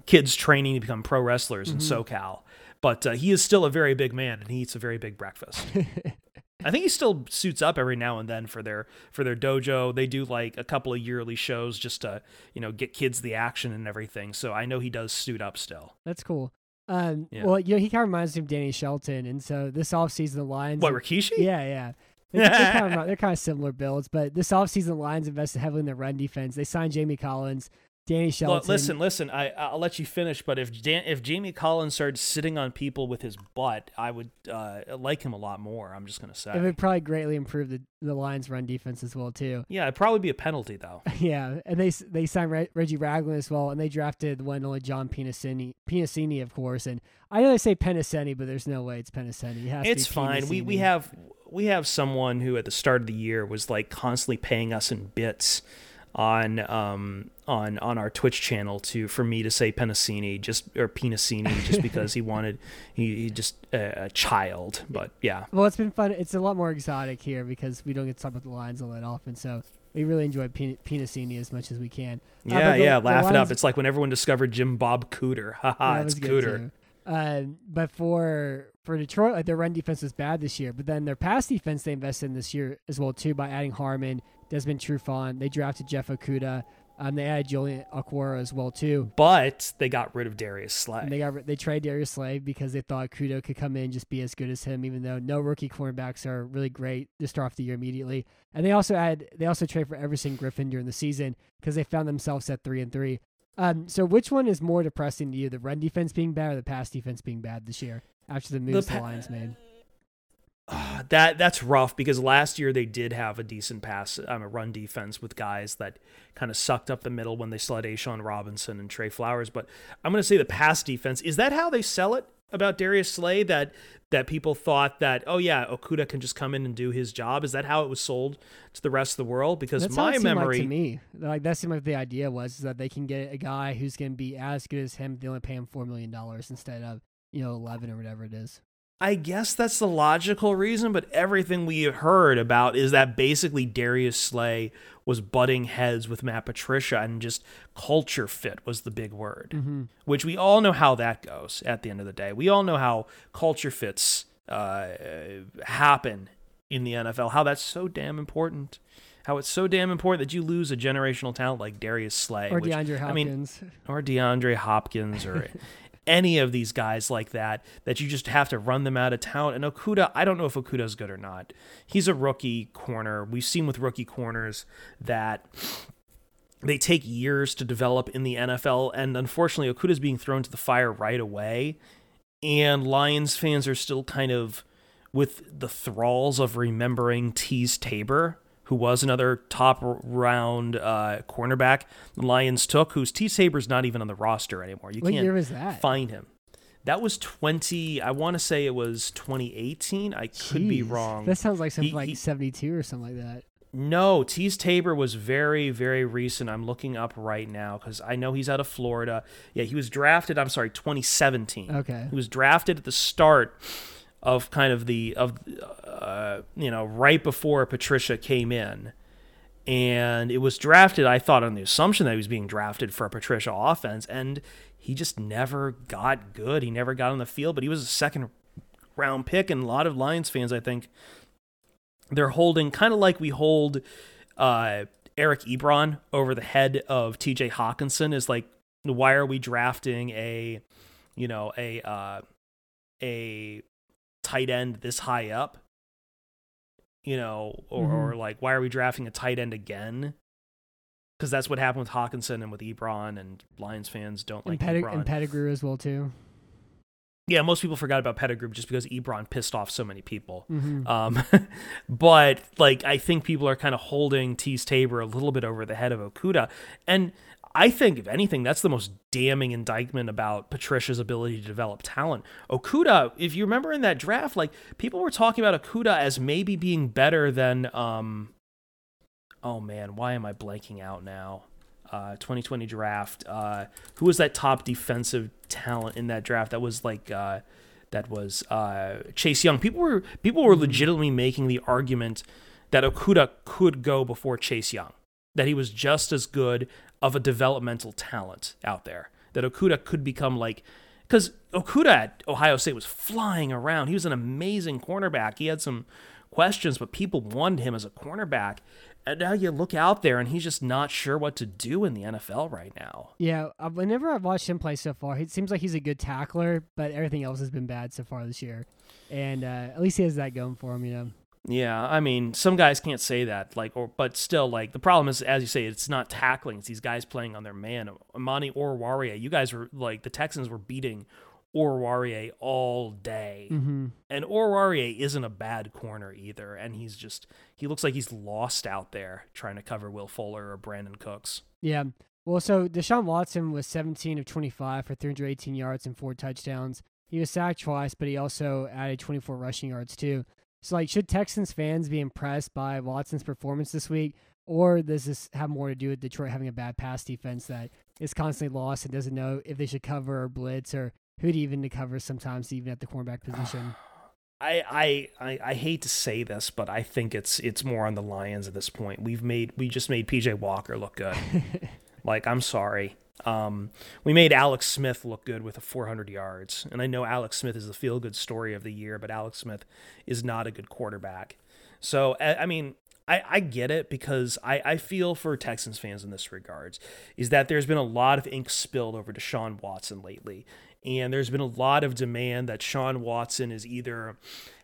kids training to become pro wrestlers in SoCal. But uh, he is still a very big man, and he eats a very big breakfast. I think he still suits up every now and then for their for their dojo. They do like a couple of yearly shows just to you know get kids the action and everything. So I know he does suit up still. That's cool. Um, Yeah. well, you know, he kind of reminds me of Danny Shelton, and so this offseason the Lions. What Rikishi? Yeah, yeah. They're, they're, kind of, they're kind of similar builds, but this offseason the Lions invested heavily in their run defense. They signed Jamie Collins, Danny Shelton. Listen, listen. I I'll let you finish, but if Dan, if Jamie Collins started sitting on people with his butt, I would uh, like him a lot more. I'm just gonna say. it would probably greatly improve the the Lions' run defense as well too. yeah, it'd probably be a penalty though. Yeah, and they they signed Re- Reggie Ragland as well, and they drafted one only John Pinacini, Pinacini, of course. And I know they say Penacini, but there's no way it's Penacini. It It's fine. We we have we have someone who at the start of the year was like constantly paying us in bits on um on on our Twitch channel to for me to say Penasini just or Pinacini just because he wanted he, he just uh, a child. But yeah. Well, it's been fun. It's a lot more exotic here because we don't get to talk about the Lions all that often. So we really enjoy Pin- Pinacini as much as we can. Uh, Yeah, the- yeah, the laugh it up. It's like when everyone discovered Jim Bob Cooter. Haha, it's Cooter. Uh, but for for Detroit, like their run defense was bad this year. But then their pass defense they invested in this year as well too by adding Harmon, Desmond Trufant. They drafted Jeff Okudah. Um, they added Julian Okwara as well too. But they got rid of Darius Slay. And they got they traded Darius Slay because they thought Kudo could come in and just be as good as him, even though no rookie cornerbacks are really great to start off the year immediately. And they also had they also trade for Everson Griffen during the season because they found themselves at three and three. Um, so which one is more depressing to you, the run defense being bad or the pass defense being bad this year after the moves the, pa- Lions made? Ah, that that's rough because last year they did have a decent pass, um, a run defense with guys that kind of sucked up the middle when they still had A'Shawn Robinson and Trey Flowers. But I'm going to say the pass defense is that how they sell it about Darius Slay that that people thought that oh yeah Okudah can just come in and do his job. Is that how it was sold to the rest of the world? Because That's my it memory, like to me, like that seemed like the idea was is that they can get a guy who's going to be as good as him. They only pay him four million dollars instead of you know eleven or whatever it is. I guess that's the logical reason, but everything we heard about is that basically Darius Slay was butting heads with Matt Patricia and just culture fit was the big word, Mm-hmm. which we all know how that goes at the end of the day. We all know how culture fits uh, happen in the NFL, how that's so damn important. How it's so damn important that you lose a generational talent like Darius Slay, Or which, DeAndre I mean, Hopkins. or DeAndre Hopkins or any of these guys like that that you just have to run them out of town. And Okudah, I don't know if Okudah's good or not. He's a rookie corner. We've seen with rookie corners that they take years to develop in the NFL and unfortunately Okudah's being thrown to the fire right away. And Lions fans are still kind of with the thralls of remembering Teez Tabor, who was another top round uh, cornerback the Lions took, whose Teez Tabor's not even on the roster anymore. You What can't year was that? find him. That was 20, I want to say it was 2018. I could be wrong. That sounds like something He- like he- 72 or something like that. No, Teez Tabor was very, very recent. I'm looking up right now because I know he's out of Florida. Yeah, he was drafted. I'm sorry, 2017. Okay. He was drafted at the start of kind of the of uh, you know right before Patricia came in, and it was drafted. I thought on the assumption that he was being drafted for a Patricia offense, and he just never got good. He never got on the field, but he was a second round pick, and a lot of Lions fans, I think, they're holding kind of like we hold uh, Eric Ebron over the head of T.J. Hockenson. Is like, why are we drafting a, you know, a uh, a tight end this high up? You know, or, Mhm. or like, why are we drafting a tight end again? Because that's what happened with Hockenson and with Ebron, and Lions fans don't like and, Pedig- Ebron. and Pettigrew as well too. yeah, most people forgot about Pettigrew just because Ebron pissed off so many people. hmm Um, but like I think people are kind of holding Teez Tabor a little bit over the head of Okudah, and I think if anything, that's the most damning indictment about Patricia's ability to develop talent. Okudah, if you remember in that draft, like people were talking about Okudah as maybe being better than um. Oh man, why am I blanking out now? Uh, 2020 draft. Uh, who was that top defensive talent in that draft? That was like uh, that was uh, Chase Young. People were people were legitimately making the argument that Okudah could go before Chase Young, that he was just as good of a developmental talent out there, that Okudah could become like. Because Okudah at Ohio State was flying around. He was an amazing cornerback. He had some questions, but people wanted him as a cornerback. And now you look out there, and he's just not sure what to do in the NFL right now. Yeah, uh, whenever I've watched him play so far, it seems like he's a good tackler, but everything else has been bad so far this year. And uh, at least he has that going for him, you know. Yeah, I mean, some guys can't say that, like, or but still, like, the problem is, as you say, it's not tackling; it's these guys playing on their man. Amani Oruwariye, you guys were like the Texans were beating Oruwariye all day, hmm and Oruwariye isn't a bad corner either, and he's just he looks like he's lost out there trying to cover Will Fuller or Brandin Cooks. Yeah. Well, so Deshaun Watson was 17 of 25 for 318 yards and four touchdowns. He was sacked twice, but he also added 24 rushing yards too. So, like, should Texans fans be impressed by Watson's performance this week, or does this have more to do with Detroit having a bad pass defense that is constantly lost and doesn't know if they should cover or blitz or who to even to cover sometimes, even at the cornerback position? I, I I I hate to say this, but I think it's it's more on the Lions at this point. We've made we just made PJ Walker look good. like I'm sorry. Um, we made Alex Smith look good with a 400 yards, and I know Alex Smith is the feel good story of the year, but Alex Smith is not a good quarterback. So I, mean, I, I get it because I, I feel for Texans fans in this regards is that there's been a lot of ink spilled over Deshaun Watson lately. And there's been a lot of demand that Sean Watson is either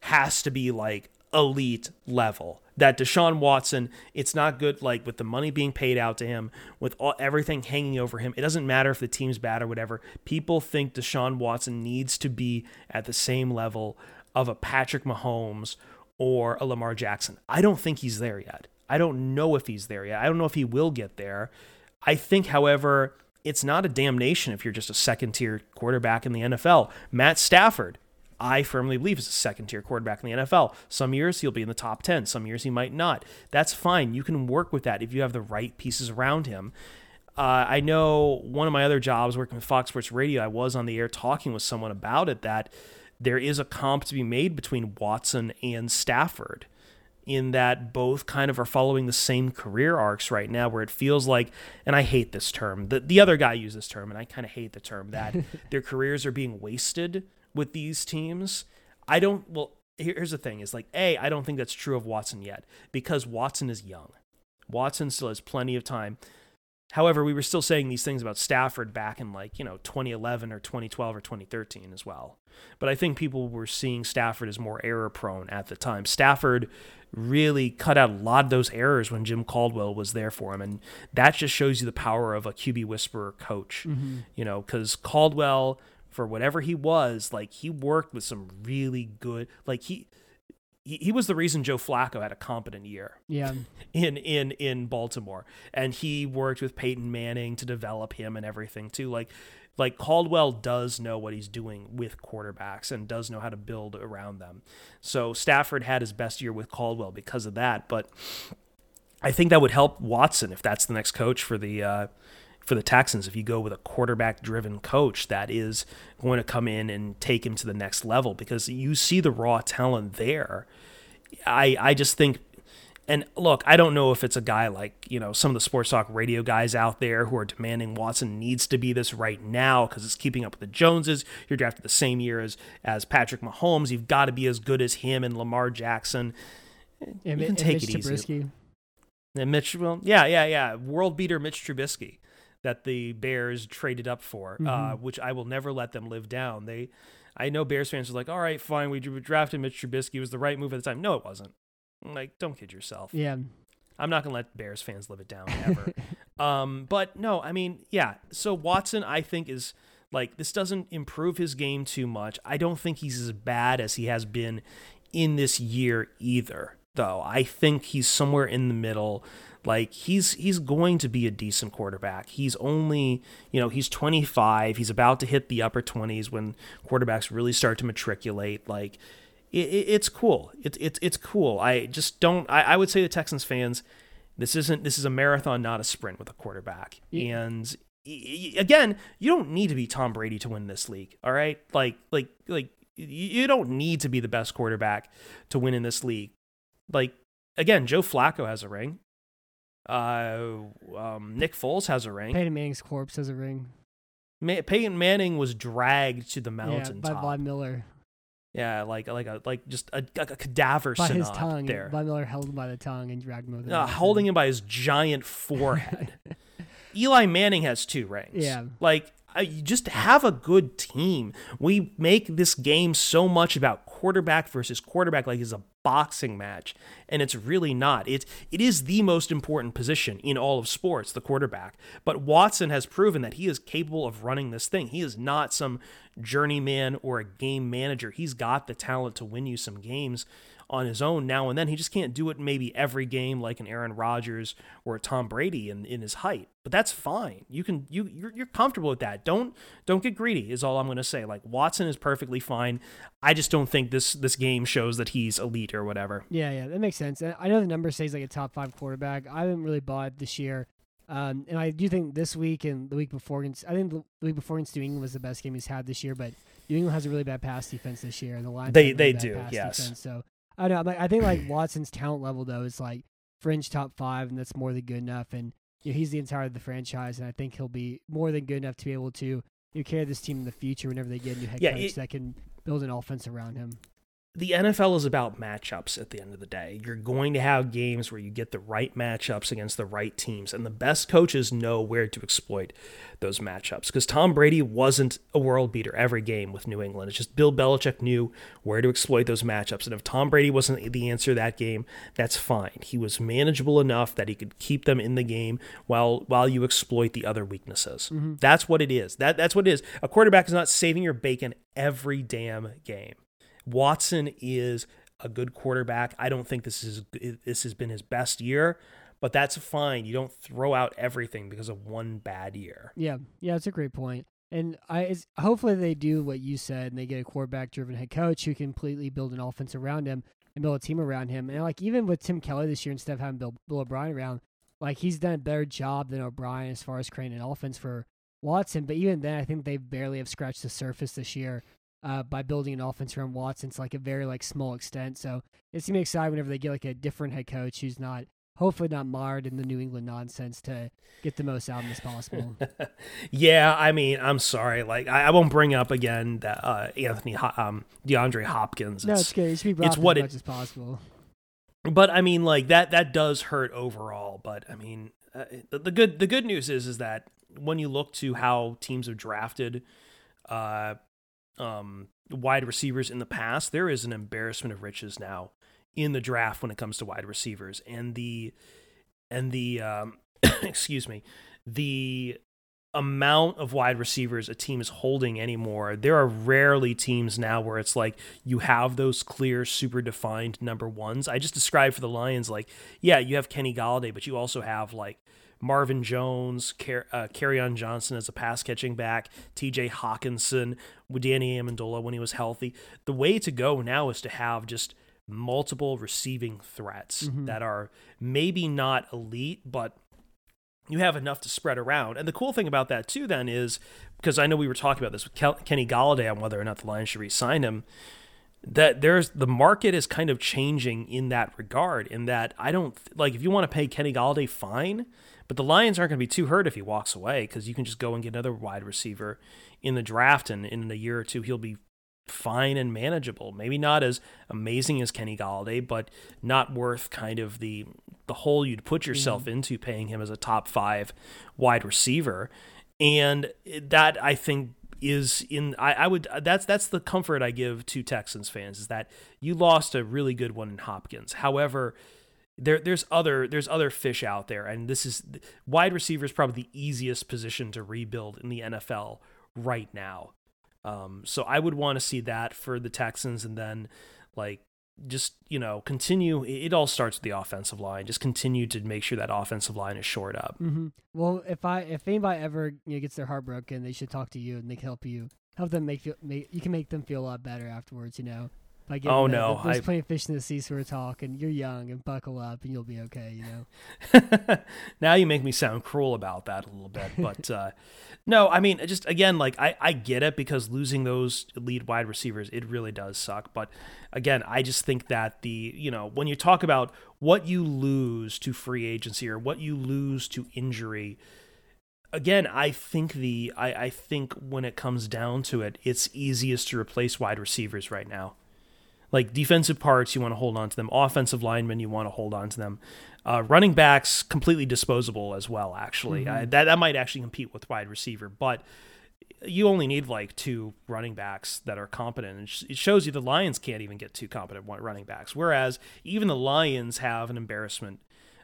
has to be like elite level. That Deshaun Watson, it's not good like with the money being paid out to him, with all, everything hanging over him. It doesn't matter if the team's bad or whatever. People think Deshaun Watson needs to be at the same level of a Patrick Mahomes or a Lamar Jackson. I don't think he's there yet. I don't know if he's there yet. I don't know if he will get there. I think, however, it's not a damnation if you're just a second tier quarterback in the NFL. Matt Stafford, I firmly believe, is a second tier quarterback in the NFL. Some years he'll be in the top 10, some years he might not. That's fine. You can work with that if you have the right pieces around him. Uh, I know one of my other jobs working with Fox Sports Radio, I was on the air talking with someone about it that there is a comp to be made between Watson and Stafford in that both kind of are following the same career arcs right now where it feels like and I hate this term. The the other guy used this term and I kind of hate the term that their careers are being wasted with these teams. I don't well here's the thing is like A, I don't think that's true of Watson yet because Watson is young. Watson still has plenty of time. However, we were still saying these things about Stafford back in like, you know, 2011 or 2012 or 2013 as well. But I think people were seeing Stafford as more error prone at the time. Stafford really cut out a lot of those errors when Jim Caldwell was there for him. And that just shows you the power of a QB whisperer coach, mm-hmm. you know, because Caldwell, for whatever he was, like he worked with some really good, like he, he, he was the reason Joe Flacco had a competent year Yeah. in in in Baltimore, and he worked with Peyton Manning to develop him and everything too. Like like Caldwell does know what he's doing with quarterbacks and does know how to build around them. So Stafford had his best year with Caldwell because of that, but I think that would help Watson if that's the next coach for the uh, for the Texans. If you go with a quarterback driven coach that is going to come in and take him to the next level, because you see the raw talent there. I I just think. And look, I don't know if it's a guy like, you know, some of the sports talk radio guys out there who are demanding Watson needs to be this right now because it's keeping up with the Joneses. You're drafted the same year as as Patrick Mahomes. You've got to be as good as him and Lamar Jackson. And, you can and take Mitch it easy. Trubisky. And Mitch, well, yeah, yeah, yeah. World beater Mitch Trubisky that the Bears traded up for, uh, Mhm. which I will never let them live down. They, I know Bears fans are like, all right, fine, we drafted Mitch Trubisky. It was the right move at the time. No, it wasn't. Like, don't kid yourself. Yeah. I'm not gonna let Bears fans live it down ever. um, but no, I mean, yeah. So Watson, I think is like this doesn't improve his game too much. I don't think he's as bad as he has been in this year either. Though I think he's somewhere in the middle. Like he's he's going to be a decent quarterback. He's only you know he's 25. He's about to hit the upper 20s when quarterbacks really start to matriculate. Like it, it, it's cool. It's it's it's cool. I just don't. I, I would say the Texans fans, this isn't this is a marathon, not a sprint with a quarterback. Yeah. And again, you don't need to be Tom Brady to win this league. All right, like like like you don't need to be the best quarterback to win in this league. Like again, Joe Flacco has a ring. Uh, um, Nick Foles has a ring. Peyton Manning's corpse has a ring. Ma- Peyton Manning was dragged to the Yeah, by. Von Miller. Yeah, like like a like just a, a cadaver By his tongue. there. Von Miller held him by the tongue and dragged him over the uh, mountain. holding him by his giant forehead. Eli Manning has two rings. Yeah. Like, I, you just have a good team. We make this game so much about quarterback versus quarterback like it's a boxing match, and it's really not. It, it is the most important position in all of sports, the quarterback. But Watson has proven that he is capable of running this thing. He is not some journeyman or a game manager. He's got the talent to win you some games on his own now and then. He just can't do it maybe every game like an Aaron Rodgers or a Tom Brady in, in his height. But that's fine. You can you you're, you're comfortable with that. Don't don't get greedy is all I'm going to say. Like Watson is perfectly fine. I just don't think this this game shows that he's elite or whatever. Yeah, yeah, that makes sense. I know the number says like a top five quarterback. I haven't really bought this year. Um, and I do think this week and the week before against, I think the week before against New England was the best game he's had this year. But New England has a really bad pass defense this year, and the Lions They- have they really do, yes. Defense, so I don't know. I'm like, I think like Watson's talent level though is like fringe top five, and that's more than good enough. And you know, he's the entire of the franchise, and I think he'll be more than good enough to be able to you know, carry this team in the future whenever they get a new head Yeah, coach it- that can build an offense around him. The NFL is about matchups at the end of the day. You're going to have games where you get the right matchups against the right teams, and the best coaches know where to exploit those matchups. Because Tom Brady wasn't a world beater every game with New England. It's just Bill Belichick knew where to exploit those matchups. And if Tom Brady wasn't the answer that game, that's fine. He was manageable enough that he could keep them in the game while while you exploit the other weaknesses. Mm-hmm. That's what it is. That that's what it is. A quarterback is not saving your bacon every damn game. Watson is a good quarterback. I don't think this is this has been his best year, but that's fine. You don't throw out everything because of one bad year. Yeah, yeah, that's a great point. And I, hopefully they do what you said, and they get a quarterback-driven head coach who completely build an offense around him and build a team around him. And like even with Tim Kelly this year, instead of having Bill, Bill O'Brien around, like he's done a better job than O'Brien as far as creating an offense for Watson. But even then, I think they barely have scratched the surface this year uh, by building an offense around Watson to like a very like small extent. So it's gonna be exciting whenever they get like a different head coach who's not hopefully not marred in the New England nonsense to get the most out of this possible. yeah, I mean, I'm sorry. Like, I, I won't bring up again that uh, Anthony, Ho- um, DeAndre Hopkins. no, It's- it's good. It should be brought it's what as it- much as possible. but I mean, like that that does hurt overall. But I mean, uh, the, the good the good news is is that when you look to how teams have drafted, uh, um, wide receivers in the past, there is an embarrassment of riches now in the draft when it comes to wide receivers, and the and the um, excuse me, the amount of wide receivers a team is holding anymore. There are rarely teams now where it's like you have those clear, super defined number ones. I just described for the Lions, like, yeah, you have Kenny Golladay, but you also have like Marvin Jones, Car- uh, Kerryon Johnson as a pass catching back, TJ Hockenson, Danny Amendola when he was healthy. The way to go now is to have just multiple receiving threats Mhm. that are maybe not elite, but you have enough to spread around. And the cool thing about that too, then, is because I know we were talking about this with Kel- Kenny Golladay on whether or not the Lions should re-sign him. That there's the market is kind of changing in that regard. In that I don't like if you want to pay Kenny Golladay, fine, but the Lions aren't going to be too hurt if he walks away because you can just go and get another wide receiver in the draft, and in a year or two he'll be fine and manageable. Maybe not as amazing as Kenny Golladay, but not worth kind of the the hole you'd put yourself mm-hmm. into paying him as a top five wide receiver. And that I think is in I, I would that's that's the comfort I give to Texans fans is that you lost a really good one in Hopkins. However, there there's other there's other fish out there, and this is wide receiver is probably the easiest position to rebuild in the NFL right now. Um, so I would want to see that for the Texans, and then like just you know continue. It, all starts with the offensive line. Just continue to make sure that offensive line is shored up. hmm Well, if I if anybody ever you know, gets their heart broken, they should talk to you and they can help you help them make feel make you can make them feel a lot better afterwards. You know, by getting Oh, the, no, the, there's I- of fish in the sea sort of talk, and you're young and buckle up and you'll be okay. You know. now you make me sound cruel about that a little bit, but uh, no, I mean, just again, like I, I get it because losing those lead wide receivers, it really does suck. But again, I just think that the you know when you talk about what you lose to free agency or what you lose to injury, again, I think the I, I think when it comes down to it, it's easiest to replace wide receivers right now. Like defensive parts, you want to hold on to them. Offensive linemen, you want to hold on to them. Uh, running backs, completely disposable as well. Actually, I, that that might actually compete with wide receiver, but you only need like two running backs that are competent. And it shows you the Lions can't even get two competent running backs, whereas even the Lions have an embarrassment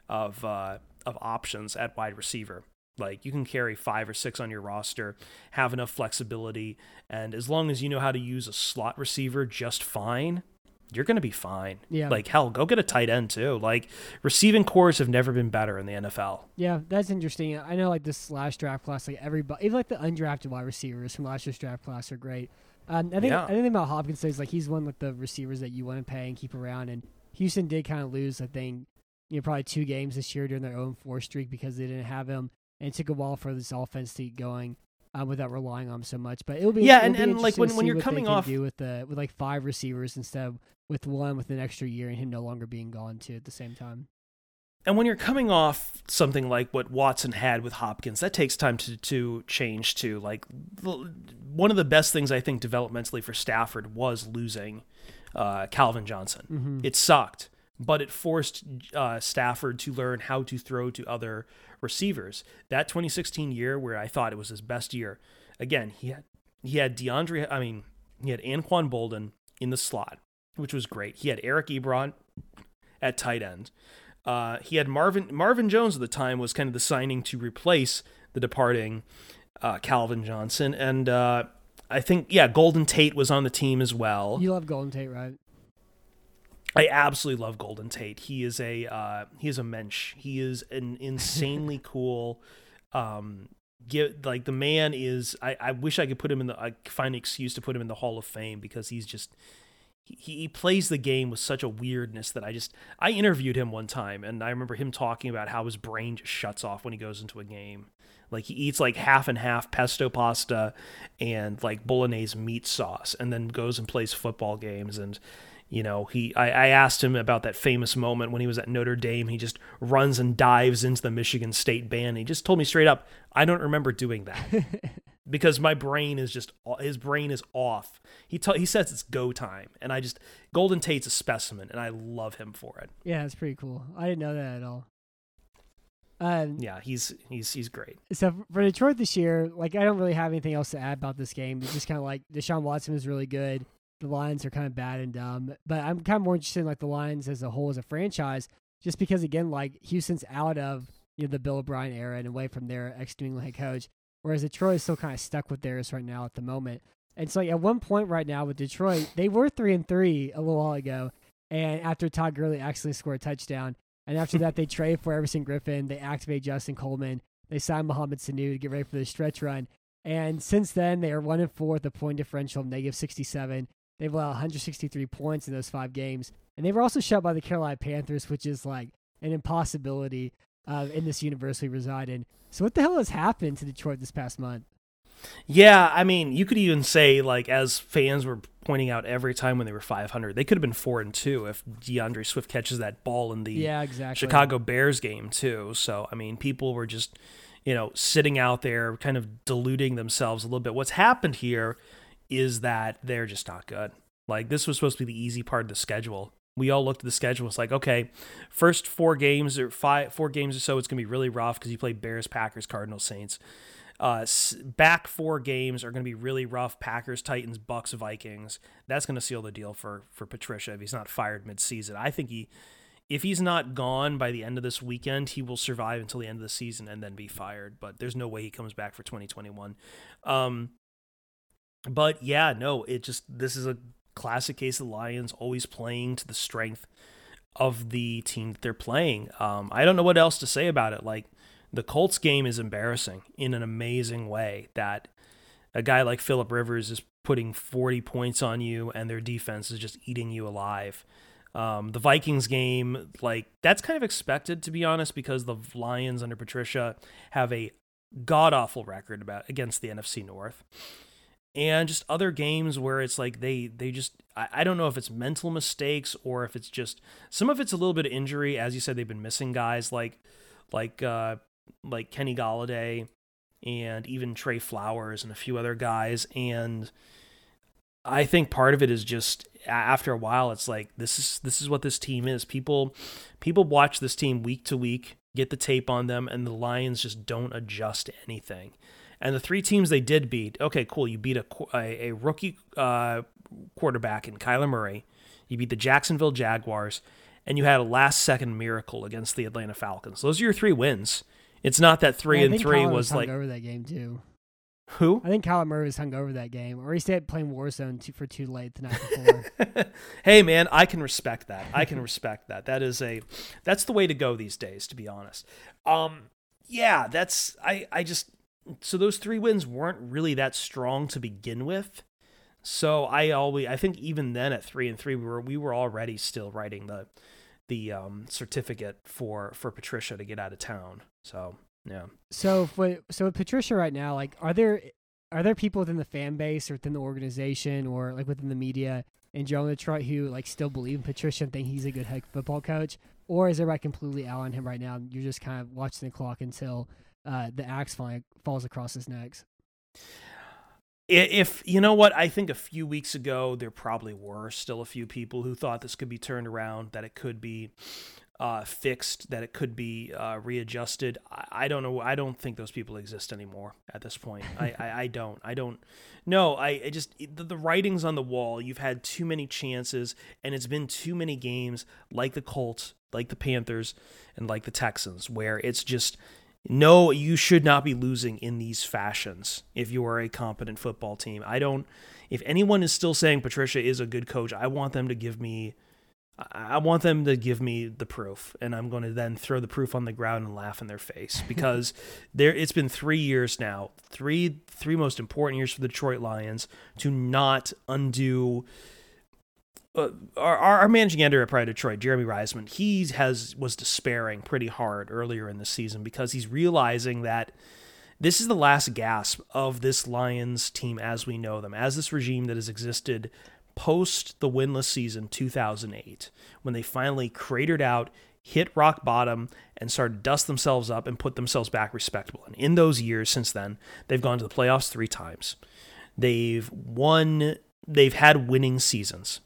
of uh, of options at wide receiver. Like you can carry five or six on your roster, have enough flexibility, and as long as you know how to use a slot receiver just fine, you're gonna be fine. Yeah. Like hell, go get a tight end too. Like receiving cores have never been better in the NFL. Yeah, that's interesting. I know like this last draft class, like everybody, even like the undrafted wide receivers from last year's draft class are great. Um, I think Yeah. I think about Hopkins is like he's one of like the receivers that you want to pay and keep around. And Houston did kind of lose, I think, you know, probably two games this year during their own four streak because they didn't have him, and it took a while for this offense to get going. Um, without relying on him so much, but it'll be Yeah, it'll and- be and, like, interesting when- to when see you're coming can off- do with the with like five receivers instead of with one with an extra year and him no longer being gone too at the same time. And when you're coming off something like what Watson had with Hopkins, that takes time to, to change too. Like one of the best things I think developmentally for Stafford was losing uh, Calvin Johnson. Mm-hmm. It sucked, but it forced uh, Stafford to learn how to throw to other receivers. That 2016 year, where I thought it was his best year, again he had he had DeAndre. I mean, he had Anquan Boldin in the slot, which was great. He had Eric Ebron at tight end. Uh, he had Marvin Marvin Jones at the time was kind of the signing to replace the departing uh, Calvin Johnson, and uh, I think yeah, Golden Tate was on the team as well. You love Golden Tate, right? I absolutely love Golden Tate. He is a uh, he is a mensch. He is an insanely cool. Um, get like the man is. I, I wish I could put him in the. I find an excuse to put him in the Hall of Fame because he's just. He, he plays the game with such a weirdness that I just I interviewed him one time and I remember him talking about how his brain just shuts off when he goes into a game. Like he eats like half and half pesto pasta and like bolognese meat sauce and then goes and plays football games and you know he I, I asked him about that famous moment when he was at notre dame he just runs and dives into the michigan state band he just told me straight up i don't remember doing that because my brain is just his brain is off he t- he says it's go time and i just golden tate's a specimen and i love him for it Yeah, it's pretty cool. I didn't know that at all. Um, yeah he's he's he's great So for Detroit this year, like I don't really have anything else to add about this game. It's just kind of like Deshaun Watson was really good. The Lions are kind of bad and dumb, but I'm kind of more interested in like the Lions as a whole as a franchise, just because again, like Houston's out of you know the Bill O'Brien era and away from their ex New England head coach. whereas Detroit is still kind of stuck with theirs right now at the moment. And so, like, at one point right now with Detroit, they were three and three a little while ago, and after Todd Gurley actually scored a touchdown, and after that they trade for Everson Griffen, they activate Justin Coleman, they sign Mohamed Sanu to get ready for the stretch run, and since then they are one and four with a point differential of negative 67. They've allowed 163 points in those five games, and they were also shut by the Carolina Panthers, which is like an impossibility uh, in this universe we reside in. So, what the hell has happened to Detroit this past month? Yeah, I mean, you could even say like as fans were pointing out every time when they were 500, they could have been four and two if DeAndre Swift catches that ball in the yeah, exactly. Chicago Bears game too. So I mean, people were just you know sitting out there, kind of deluding themselves a little bit. What's happened here is that they're just not good. Like this was supposed to be the easy part of the schedule. We all looked at the schedule. It's like, okay, first four games or five, four games or so, it's gonna be really rough because you play Bears, Packers, Cardinals, Saints. Uh, back four games are going to be really rough. Packers, Titans, Bucks, Vikings. That's going to seal the deal for for Patricia if he's not fired midseason. I think he, if he's not gone by the end of this weekend, he will survive until the end of the season and then be fired. But there's no way he comes back for 2021. Um, but yeah, no, it just this is a classic case of the Lions always playing to the strength of the team that they're playing. Um, I don't know what else to say about it. Like the Colts game is embarrassing in an amazing way that a guy like Philip Rivers is putting 40 points on you and their defense is just eating you alive. Um, the Vikings game, like that's kind of expected to be honest, because the Lions under Patricia have a god awful record about against the NFC North, and just other games where it's like they they just I, I don't know if it's mental mistakes or if it's just some of it's a little bit of injury. As you said, they've been missing guys like like uh, like Kenny Golladay and even Trey Flowers and a few other guys. And I think part of it is just after a while, it's like this is this is what this team is. People people watch this team week to week, get the tape on them, and the Lions just don't adjust anything. And the three teams they did beat, okay, cool. You beat a a, a rookie uh, quarterback in Kyler Murray. You beat the Jacksonville Jaguars, and you had a last second miracle against the Atlanta Falcons. Those are your three wins. It's not that three Yeah, and three Kyler was hung like over that game too. who? I think Kyler Murray was hung over that game, or he stayed playing Warzone too, for too late the night before. hey man, I can respect that. I can respect that. That is a that's the way to go these days, to be honest. Um yeah, that's I I just so those three wins weren't really that strong to begin with. So I always I think even then at 3 and 3 we were we were already still writing the the um certificate for for Patricia to get out of town. So, yeah. so, for, so with Patricia right now, like, are there are there people within the fan base or within the organization or like within the media in general Detroit who like still believe in Patricia and think he's a good head football coach, or is everybody completely out on him right now? You're just kind of watching the clock until uh, the axe finally falls across his necks. If you know what, I think a few weeks ago there probably were still a few people who thought this could be turned around, that it could be uh, fixed, that it could be uh, readjusted. I, I don't know. I don't think those people exist anymore at this point. I, I, I don't. I don't. No, I, I just the, the writing's on the wall. You've had too many chances, and it's been too many games like the Colts, like the Panthers, and like the Texans, where it's just no, you should not be losing in these fashions if you are a competent football team. I don't. If anyone is still saying Patricia is a good coach, I want them to give me. I want them to give me the proof, and I'm going to then throw the proof on the ground and laugh in their face because there. It's been three years now, three three most important years for the Detroit Lions to not undo uh, our, our managing editor at Pride Detroit, Jeremy Reisman, he has was despairing pretty hard earlier in the season because he's realizing that this is the last gasp of this Lions team as we know them, as this regime that has existed post the winless season 2008, when they finally cratered out, hit rock bottom, and started to dust themselves up and put themselves back respectable. And in those years since then, they've gone to the playoffs three times. They've won. They've had winning seasons.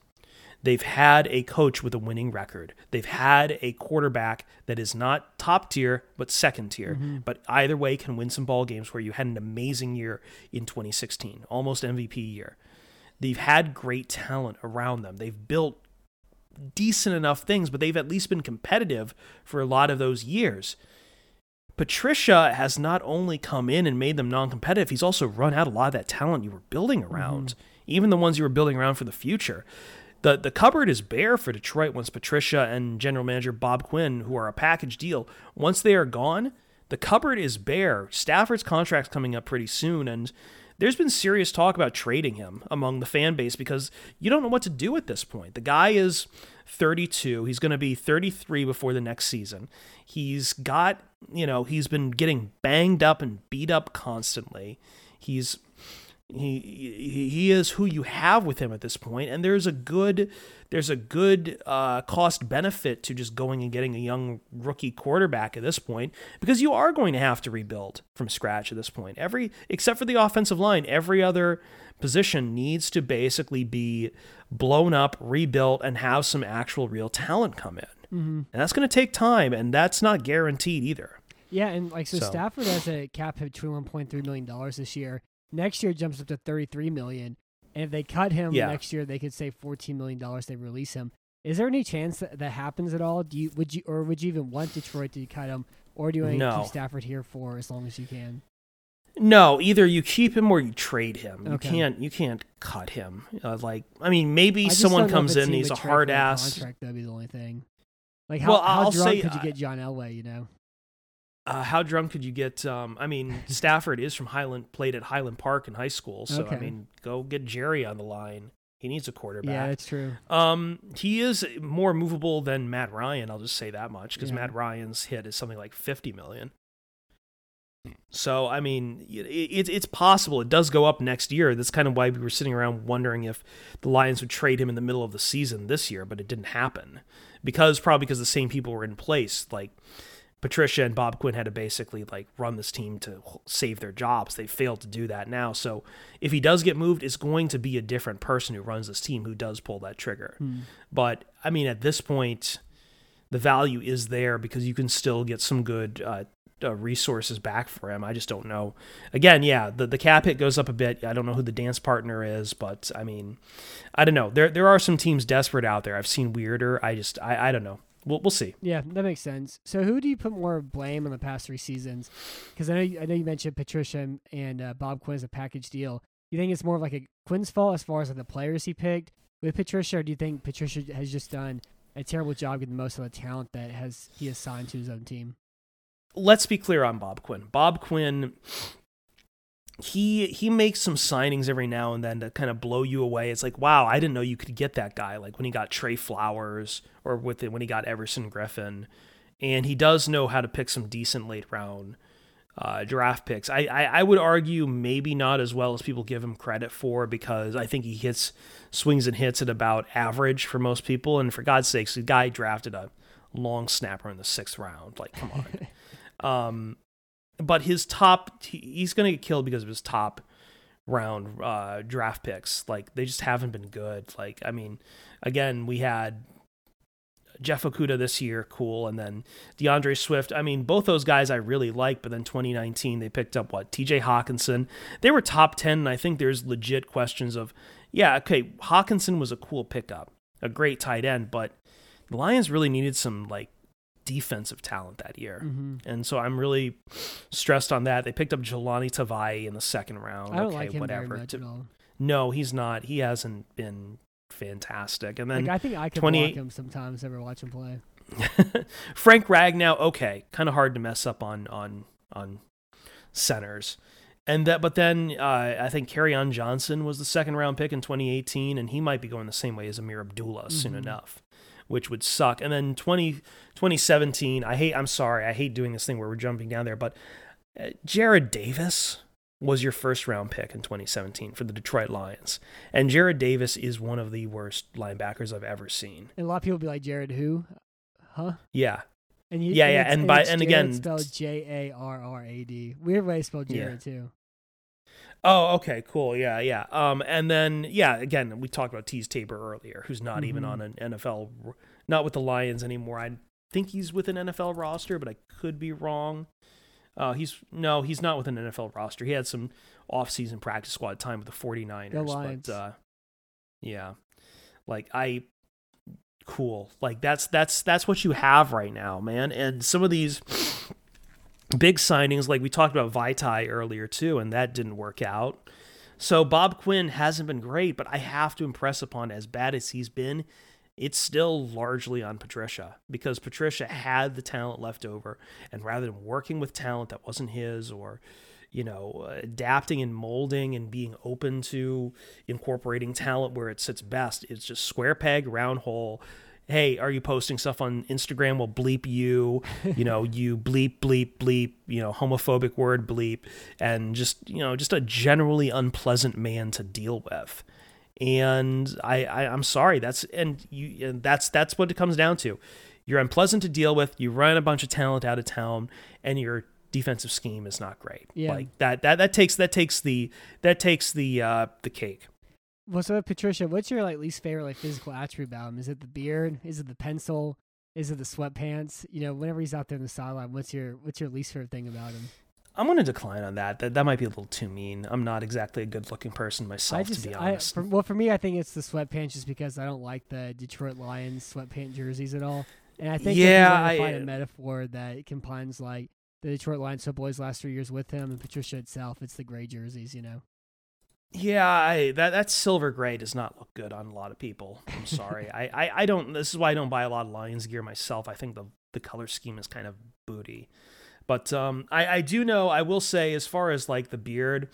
They've had a coach with a winning record. They've had a quarterback that is not top tier, but second tier. Mm-hmm. But either way, can win some ball games where you had an amazing year in 2016, almost MVP year. They've had great talent around them. They've built decent enough things, but they've at least been competitive for a lot of those years. Patricia has not only come in and made them non-competitive, he's also run out a lot of that talent you were building mm-hmm. around, even the ones you were building around for the future. The the cupboard is bare for Detroit once Patricia and general manager Bob Quinn, who are a package deal, once they are gone, the cupboard is bare. Stafford's contract's coming up pretty soon and there's been serious talk about trading him among the fan base because you don't know what to do at this point. The guy is 32. He's going to be 33 before the next season. He's got, you know, he's been getting banged up and beat up constantly. He's he he is who you have with him at this point and there's a good there's a good uh, cost benefit to just going and getting a young rookie quarterback at this point because you are going to have to rebuild from scratch at this point every except for the offensive line every other position needs to basically be blown up rebuilt and have some actual real talent come in Mm-hmm. and that's going to take time and that's not guaranteed either Yeah, and like so, So- Stafford has a cap hit twenty one point three million dollars this year. Next year it jumps up to thirty three million. And if they cut him Yeah. next year, they could save fourteen million dollars. They release him. Is there any chance that that happens at all? Do you would you or would you even want Detroit to cut him, or do you want to No. keep Stafford here for as long as you can? No, either you keep him or you trade him. You can't you can't cut him. Uh, like I mean, maybe I someone don't know if comes in, he's a hard ass. Contract that'd be the only thing. Like how, Well, how drunk say, could you uh, get John Elway? You know. Uh, how drunk could you get? Um, I mean, Stafford is from Highland, played at Highland Park in high school, so I mean, go get Jerry on the line. He needs a quarterback. Yeah, it's true. Um, he is more movable than Matt Ryan. I'll just say that much because Yeah. Matt Ryan's hit is something like fifty million. So I mean, it, it's possible it does go up next year. That's kind of why we were sitting around wondering if the Lions would trade him in the middle of the season this year, but it didn't happen because probably because the same people were in place. Like Patricia and Bob Quinn had to basically like run this team to save their jobs. They failed to do that now. So if he does get moved, it's going to be a different person who runs this team who does pull that trigger. Hmm. But I mean, at this point, the value is there because you can still get some good uh, uh, resources back for him. I just don't know. Again, yeah, the the cap hit goes up a bit. I don't know who the dance partner is, but I mean, I don't know. There there are some teams desperate out there. I've seen weirder. I just I I don't know. We'll we'll see. Yeah, that makes sense. So, who do you put more blame on the past three seasons? Because I know you, I know you mentioned Patricia and- and uh, Bob Quinn as a package deal. Do you think it's more of like a Quinn's fault as far as like the players he picked with Patricia, or do you think Patricia has just done a terrible job getting most of the talent that has he assigned to his own team? let's be clear on Bob Quinn. Bob Quinn he he makes some signings every now and then to kind of blow you away. It's like, wow, I didn't know you could get that guy. Like when he got Trey Flowers or with it when he got Everson Griffen. And he does know how to pick some decent late round uh, draft picks. I, I I would argue maybe not as well as people give him credit for because I think he hits swings and hits at about average for most people. And for God's sakes, the guy drafted a long snapper in the sixth round. Like, come on. Um, but his top, he's going to get killed because of his top round uh, draft picks. Like they just haven't been good. Like I mean, again, we had Jeff Okudah this year, cool, and then DeAndre Swift. I mean, both those guys I really like, but then 2019 they picked up what T.J. Hockenson. They were top 10, and I think there's legit questions of, yeah, okay, Hawkinson was a cool pickup, a great tight end, but the Lions really needed some like defensive talent that year. hmm And so I'm really stressed on that. They picked up Jahlani Tavai in the second round. I don't okay, like him whatever. very much To- at all. no, he's not. He hasn't been fantastic. And then Like I think I can 28 block him sometimes. Ever watch him play? Frank Ragnow, okay, kind of hard to mess up on on on centers. And that, but then uh, I think on Johnson was the second round pick in 2018, and he might be going the same way as Ameer Abdullah soon Mhm. enough, which would suck. And then 20, 2017, I hate, I'm sorry, I hate doing this thing where we're jumping down there, but uh, Jarrad Davis was your first round pick in 2017 for the Detroit Lions, and Jarrad Davis is one of the worst linebackers I've ever seen. And a lot of people be like Jarrad, who? Huh? Yeah, And you, Yeah, yeah, and by- and Jared again- spelled J A R R A D. Weird way to spell Yeah. Jared too. Oh, okay, cool. Yeah, yeah. Um, and then yeah, again, we talked about Teez Tabor earlier, who's not even Mhm. on an NFL, not with the Lions anymore. I think he's with an NFL roster, but I could be wrong. Uh, he's no, he's not with an NFL roster. He had some off-season practice squad time with the 49ers, Lions. but uh, yeah, like I, cool. Like that's that's that's what you have right now, man. And some of these big signings like we talked about Vaitai earlier too, and that didn't work out. So Bob Quinn hasn't been great, but I have to impress upon as bad as he's been, it's still largely on Patricia because Patricia had the talent left over, and rather than working with talent that wasn't his or you know, adapting and molding and being open to incorporating talent where it sits best. It's just square peg, round hole. Hey, are you posting stuff on Instagram? We'll bleep you, you know, you bleep, bleep, bleep, you know, homophobic word bleep, and just, you know, just a generally unpleasant man to deal with. And I, I I'm sorry, that's and you and that's that's what it comes down to. You're unpleasant to deal with. You run a bunch of talent out of town, and you're defensive scheme is not great. Yeah. Like that that that takes that takes the that takes the uh the cake. Well, so Patricia, what's your like least favorite like physical attribute about him? Is it the beard? Is it the pencil? Is it the sweatpants? You know, whenever he's out there in the sideline, what's your what's your least favorite thing about him? I'm going to decline on that. That that might be a little too mean. I'm not exactly a good-looking person myself, just, to be I, honest. for, well, for me, I think it's the sweatpants, just because I don't like the Detroit Lions sweatpant jerseys at all. And I think Yeah, I- find a metaphor that combines like the Detroit Lions football's last three years with him and Patricia itself, it's the gray jerseys, you know. Yeah, I, that that silver gray does not look good on a lot of people. I'm sorry. I, I, I don't. This is why I don't buy a lot of Lions gear myself. I think the the color scheme is kind of booty. But um, I, I do know. I will say, as far as like the beard,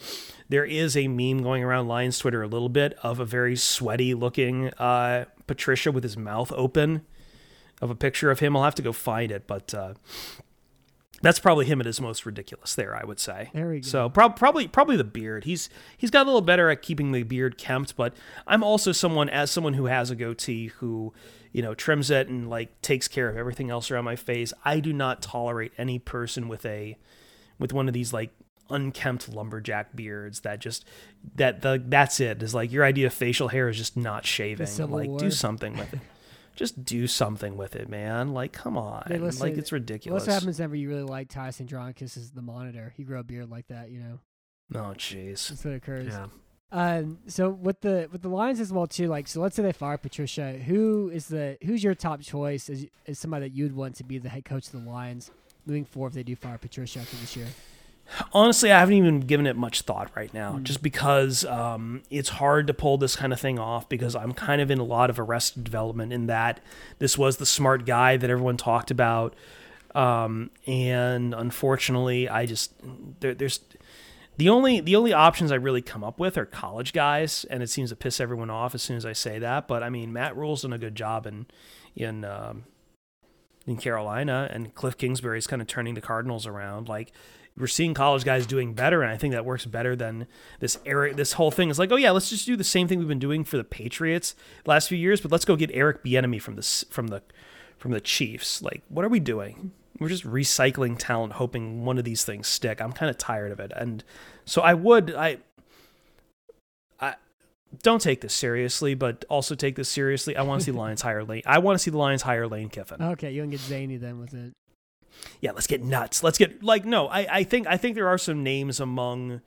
there is a meme going around Lions Twitter a little bit of a very sweaty looking uh, Patricia with his mouth open, of a picture of him. I'll have to go find it, but. Uh, that's probably him at his most ridiculous there, I would say. There we go. So prob- probably probably the beard. He's he's got a little better at keeping the beard kempt, but I'm also someone as someone who has a goatee who, you know, trims it and like takes care of everything else around my face. I do not tolerate any person with a with one of these like unkempt lumberjack beards that just that the that's it. Is like your idea of facial hair is just not shaving. Like War. do something with it. Just do something with it, man. Like come on. Hey, listen, like it's ridiculous. What happens whenever you really like Tyson Dronkis is the monitor. He grew a beard like that, you know. Oh jeez. That's what occurs. Yeah. Um, so with the with the Lions as well too, like so let's say they fire Patricia, who is the who's your top choice as as somebody that you'd want to be the head coach of the Lions moving forward if they do fire Patricia after this year? Honestly, I haven't even given it much thought right now, Mm. just because um, it's hard to pull this kind of thing off. Because I'm kind of in a lot of arrested development in that this was the smart guy that everyone talked about, um, and unfortunately, I just there, there's the only the only options I really come up with are college guys, and it seems to piss everyone off as soon as I say that. But I mean, Matt Rhule's done a good job in in um, in Carolina, and Cliff Kingsbury's kind of turning the Cardinals around. Like we're seeing college guys doing better, and I think that works better than this Eric. This whole thing is like, oh yeah, let's just do the same thing we've been doing for the Patriots the last few years, but let's go get Eric Bieniemy from the from the from the Chiefs. Like, what are we doing? We're just recycling talent, hoping one of these things stick. I'm kind of tired of it, and so I would I. I don't take this seriously, but also take this seriously. I want to see Lions hire Lane. I want to see the Lions hire Lane Kiffin Okay, you can get zany then with it. Yeah, let's get nuts. Let's get like no, I, I think I think there are some names among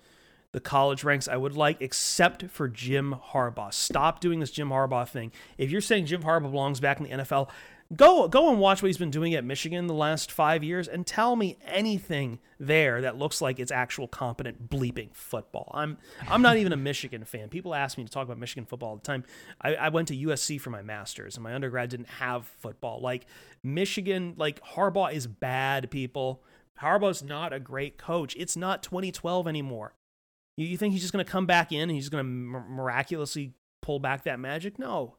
the college ranks I would like, except for Jim Harbaugh. Stop doing this Jim Harbaugh thing. If you're saying Jim Harbaugh belongs back in the NFL, go go and watch what he's been doing at Michigan the last five years and tell me anything there that looks like it's actual competent bleeping football. I'm I'm not even a Michigan fan. People ask me to talk about Michigan football all the time. I, I went to USC for my master's and my undergrad didn't have football. Like Michigan, like Harbaugh is bad, people. Harbaugh's not a great coach. It's not 2012 anymore. You, you think he's just going to come back in and he's going to miraculously pull back that magic? No.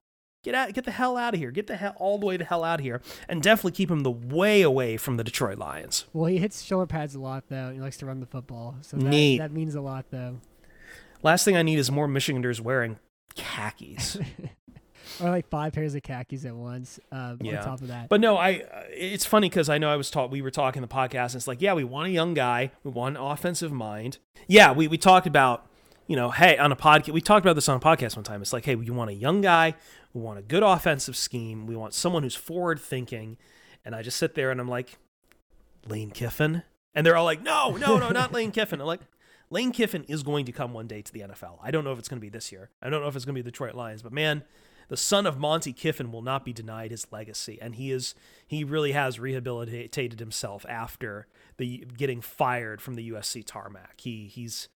Get out, get the hell out of here. Get the hell all the way the hell out of here, and definitely keep him the way away from the Detroit Lions. Well, he hits shoulder pads a lot though. He likes to run the football, so that, Neat. that means a lot though. Last thing I need is more Michiganders wearing khakis. Or like five pairs of khakis at once. Um, Yeah. On top of that, But no, I. It's funny because I know I was taught. We were talking the podcast. And it's like, yeah, we want a young guy. We want an offensive mind. Yeah, we we talked about, you know, hey, on a podcast. We talked about this on a podcast one time. It's like, hey, we want a young guy. We want a good offensive scheme. We want someone who's forward thinking. And I just sit there and I'm like, Lane Kiffin, and they're all like, no, no, no, not Lane Kiffin. I'm like. Lane Kiffin is going to come one day to the NFL. I don't know if it's going to be this year. I don't know if it's going to be the Detroit Lions, but man, the son of Monty Kiffin will not be denied his legacy, and he is he really has rehabilitated himself after the getting fired from the USC tarmac. He he's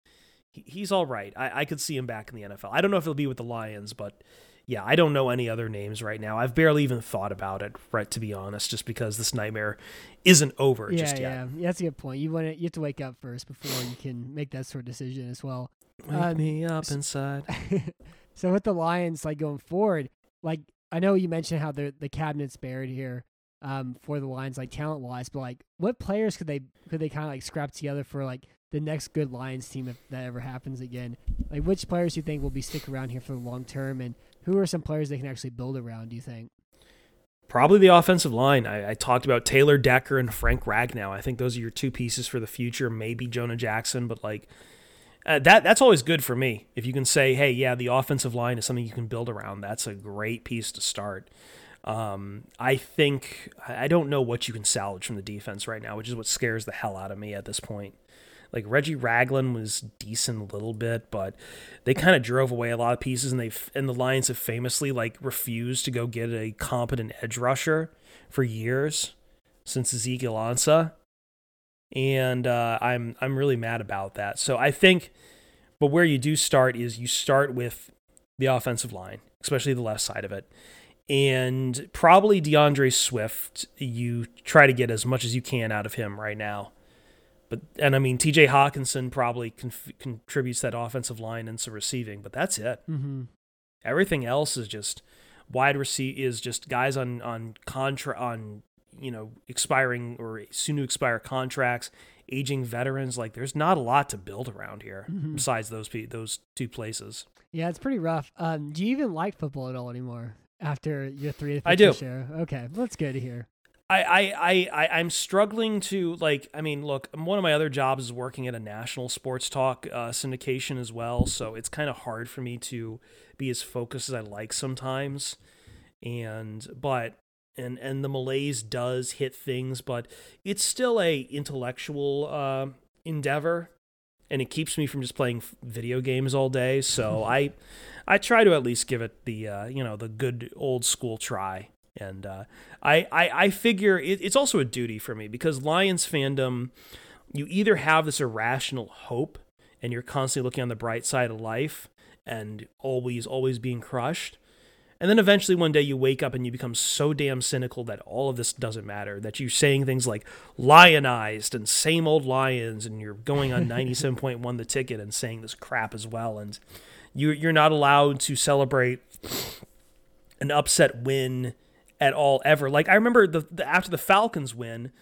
he, he's all right. I, I could see him back in the NFL. I don't know if he'll be with the Lions, but yeah, I don't know any other names right now. I've barely even thought about it, right? To be honest, just because this nightmare isn't over yeah, just yet. yeah, yeah. That's a good point. You want to you have to wake up first before you can make that sort of decision as well. Wake Um, me up inside. so with the Lions, like going forward, like I know you mentioned how the the cabinet's buried here um, for the Lions, like talent wise, but like what players could they could they kind of like scrap together for like the next good Lions team if that ever happens again? Like which players do you think will be stick around here for the long term, and who are some players they can actually build around? Do you think? Probably the offensive line. I, I talked about Taylor Decker and Frank Ragnow. I think those are your two pieces for the future. Maybe Jonah Jackson, but like uh, that that's always good for me. If you can say, hey, yeah, the offensive line is something you can build around. That's a great piece to start. Um, I think I I don't know what you can salvage from the defense right now, which is what scares the hell out of me at this point. Like Reggie Ragland was decent a little bit, but they kind of drove away a lot of pieces, and they and the Lions have famously like refused to go get a competent edge rusher for years since Ezekiel Ansah, and uh, I'm I'm really mad about that. So I think, but where you do start is you start with the offensive line, especially the left side of it, and probably DeAndre Swift. You try to get as much as you can out of him right now. But and I mean T.J. Hockenson probably conf- contributes that offensive line and some receiving, but that's it. Mm-hmm. Everything else is just wide receive is just guys on on contra on you know expiring or soon to expire contracts, aging veterans. Like there's not a lot to build around here Mhm. besides those pe- those two places. Yeah, it's pretty rough. Um, do you even like football at all anymore after your three I do. Show? Okay, well, that's good to hear. I, I, I, I, I'm struggling to like. I mean, look, one of my other jobs is working at a national sports talk uh, syndication as well, so it's kind of hard for me to be as focused as I like sometimes. And but and and the malaise does hit things, but it's still a intellectual uh, endeavor, and it keeps me from just playing video games all day. So I, I try to at least give it the uh, you know the good old school try. And uh, I, I, I figure it, it's also a duty for me because Lions fandom, you either have this irrational hope and you're constantly looking on the bright side of life and always, always being crushed. And then eventually one day you wake up and you become so damn cynical that all of this doesn't matter, that you're saying things like lionized and same old lions, and you're going on 97.1 the ticket and saying this crap as well. And you, you're not allowed to celebrate an upset win at all ever. Like I remember the, the after the Falcons win,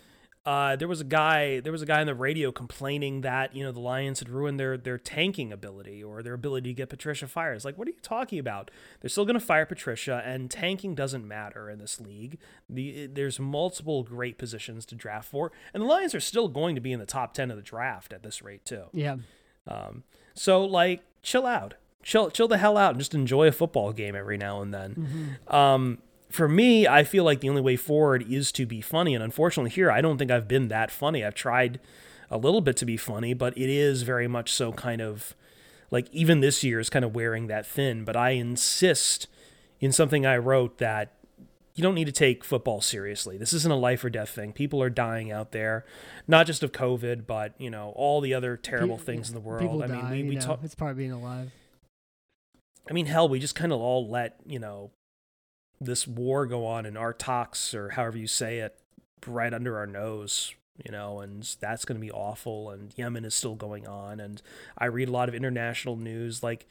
uh, there was a guy there was a guy on the radio complaining that you know the Lions had ruined their their tanking ability or their ability to get Patricia fired. It's like what are you talking about? They're still going to fire Patricia, and tanking doesn't matter in this league. The there's multiple great positions to draft for, and the Lions are still going to be in the top ten of the draft at this rate too. Yeah, Um, so like chill out, chill chill the hell out, and just enjoy a football game every now and then. Um, for me, I feel like the only way forward is to be funny, and unfortunately, here I don't think I've been that funny. I've tried a little bit to be funny, but it is very much so kind of like even this year is kind of wearing that thin. But I insist in something I wrote that you don't need to take football seriously. This isn't a life or death thing. People are dying out there, not just of COVID, but you know all the other terrible Pe- things in the world. people I mean, die. we, you we know, talk. it's part of being alive. I mean, hell, we just kind of all let you know this war go on in our talks or however you say it right under our nose you know and that's going to be awful and yemen is still going on and i read a lot of international news like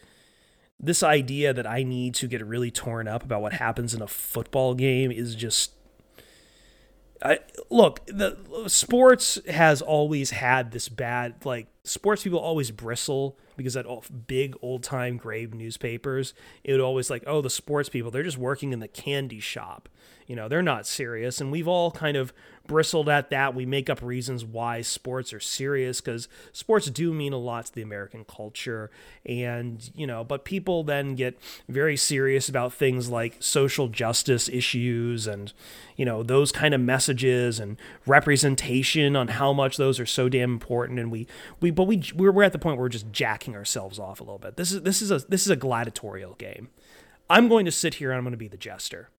this idea that i need to get really torn up about what happens in a football game is just I look, the sports has always had this bad like sports people always bristle because at all big old time grave newspapers, it would always like, oh, the sports people, they're just working in the candy shop. You know, they're not serious. And we've all kind of bristled at that. We make up reasons why sports are serious because sports do mean a lot to the American culture. And, you know, but people then get very serious about things like social justice issues and, you know, those kind of messages and representation on how much those are so damn important. And we, we, but we, we're, we're at the point where we're just jacking ourselves off a little bit. This is, this is a, this is a gladiatorial game. I'm going to sit here and I'm going to be the jester.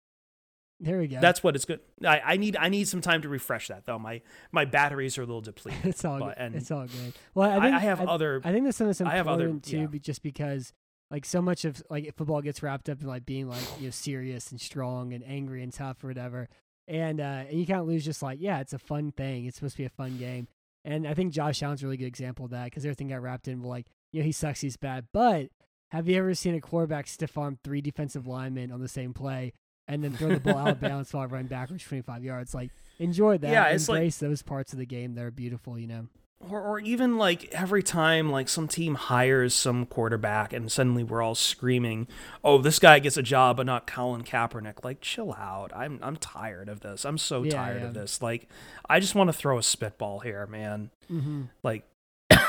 There we go. That's what it's good. I, I need I need some time to refresh that though. My my batteries are a little depleted. it's all but- good. it's all good. Well, I, I, think, I have I, other. I think that's something that's I have important other- too, yeah. just because like so much of like football gets wrapped up in like being like you know serious and strong and angry and tough or whatever, and uh, and you of lose just like yeah, it's a fun thing. It's supposed to be a fun game, and I think Josh Allen's a really good example of that because everything got wrapped in like you know he sucks, he's bad, but have you ever seen a quarterback stiff arm three defensive linemen on the same play and then throw the ball out of bounds while running backwards 25 yards? Like enjoy that. Yeah, it's like- those parts of the game that are beautiful. You know. or, or even like every time like some team hires some quarterback and suddenly we're all screaming, "Oh, this guy gets a job, but not Colin Kaepernick." Like, chill out. I'm I'm tired of this. I'm so Yeah, tired yeah. of this. Like, I just want to throw a spitball here, man. Mm-hmm. Like,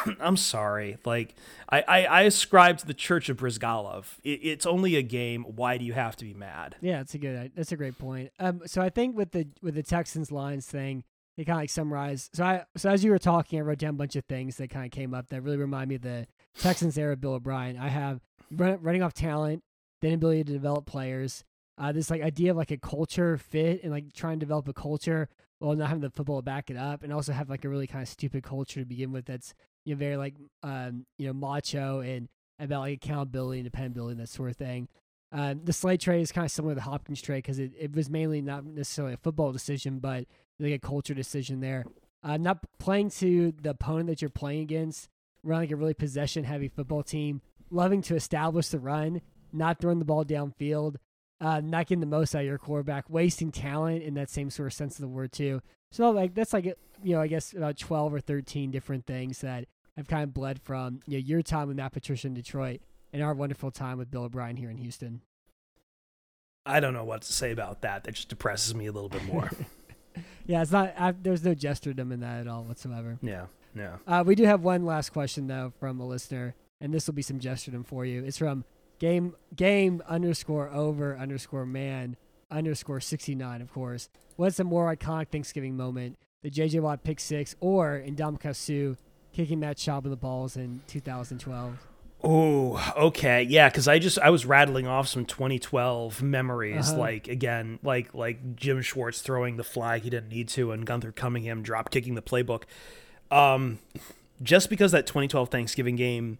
I'm sorry. Like, I, I I ascribe to the Church of Bryzgalov. It, it's only a game. Why do you have to be mad? Yeah, that's a good. That's a great point. Um, so I think with the with the Texans lines thing, they kind of like summarize. So I so as you were talking, I wrote down a bunch of things that kind of came up that really remind me of the Texans era Bill O'Brien. I have run, running off talent, the inability to develop players, uh, this like idea of like a culture fit and like trying to develop a culture while not having the football back it up, and also have like a really kind of stupid culture to begin with. That's you know very like um you know macho and about like accountability and dependability and that sort of thing. Um, the Slay trade is kind of similar to the Hopkins trade because it, it was mainly not necessarily a football decision, but like a culture decision there. Uh, not playing to the opponent that you're playing against, running like a really possession heavy football team, loving to establish the run, not throwing the ball downfield, uh, not getting the most out of your quarterback, wasting talent in that same sort of sense of the word too. So like that's like you know I guess about twelve or thirteen different things that have kind of bled from you know your time with Matt Patricia in Detroit and our wonderful time with Bill O'Brien here in Houston. I don't know what to say about that. That just depresses me a little bit more. Yeah, it's not. I, there's no jesterdom in that at all whatsoever. yeah, yeah. Uh, we do have one last question though from a listener, and this will be some jesterdom for you. It's from game game underscore over underscore man underscore sixty nine. Of course, what's the more iconic Thanksgiving moment? The JJ Watt pick six, or in Suh kicking Matt Schaub in the balls in 2012? Oh, okay, yeah. Because I just I was rattling off some 2012 memories, Uh-huh. like again, like like Jim Schwartz throwing the flag he didn't need to, and Gunther Cunningham drop kicking the playbook. Um, just because that 2012 Thanksgiving game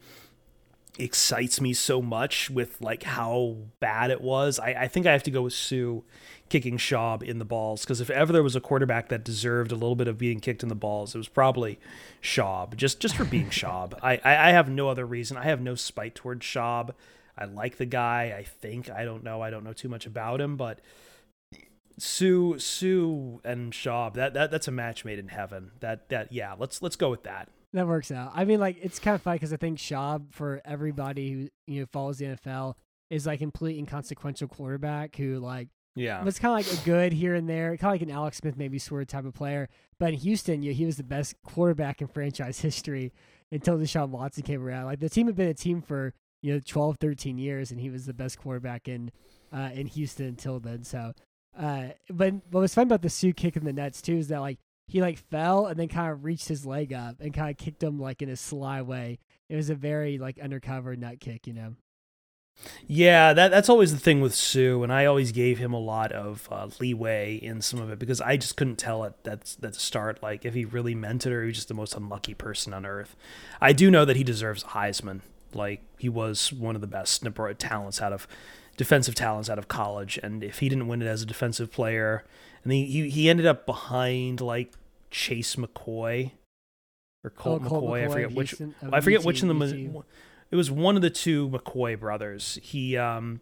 excites me so much with like how bad it was, I, I think I have to go with Suh kicking Schaub in the balls because if ever there was a quarterback that deserved a little bit of being kicked in the balls, it was probably Schaub. Just just for being Schaub. I, I I have no other reason. I have no spite towards Schaub. I like the guy. I think I don't know. I don't know too much about him, but Suh Suh and Schaub that, that that's a match made in heaven. That that yeah. Let's let's go with that. That works out. I mean, like it's kind of funny because I think Schaub, for everybody who you know follows the NFL, is like a complete inconsequential quarterback who like Yeah. was kind of like a good here and there, kind of like an Alex Smith maybe sort of type of player. But in Houston, you know, he was the best quarterback in franchise history until Deshaun Watson came around. Like the team had been a team for you know 12, 13 years, and he was the best quarterback in uh, in Houston until then. So, uh, but what was fun about the Suh kick in the Nets too is that like he like fell and then kind of reached his leg up and kind of kicked him like in a sly way. It was a very like undercover nut kick, you know. Yeah, that that's always the thing with Suh, and I always gave him a lot of uh, leeway in some of it because I just couldn't tell at that's that start like if he really meant it or he was just the most unlucky person on earth. I do know that he deserves Heisman. Like he was one of the best talents out of defensive talents out of college, and if he didn't win it as a defensive player, and he, he ended up behind like Chase McCoy or Colt, Oh, Colt McCoy, I forget which Houston- of I forget which them was. It was one of the two McCoy brothers. He um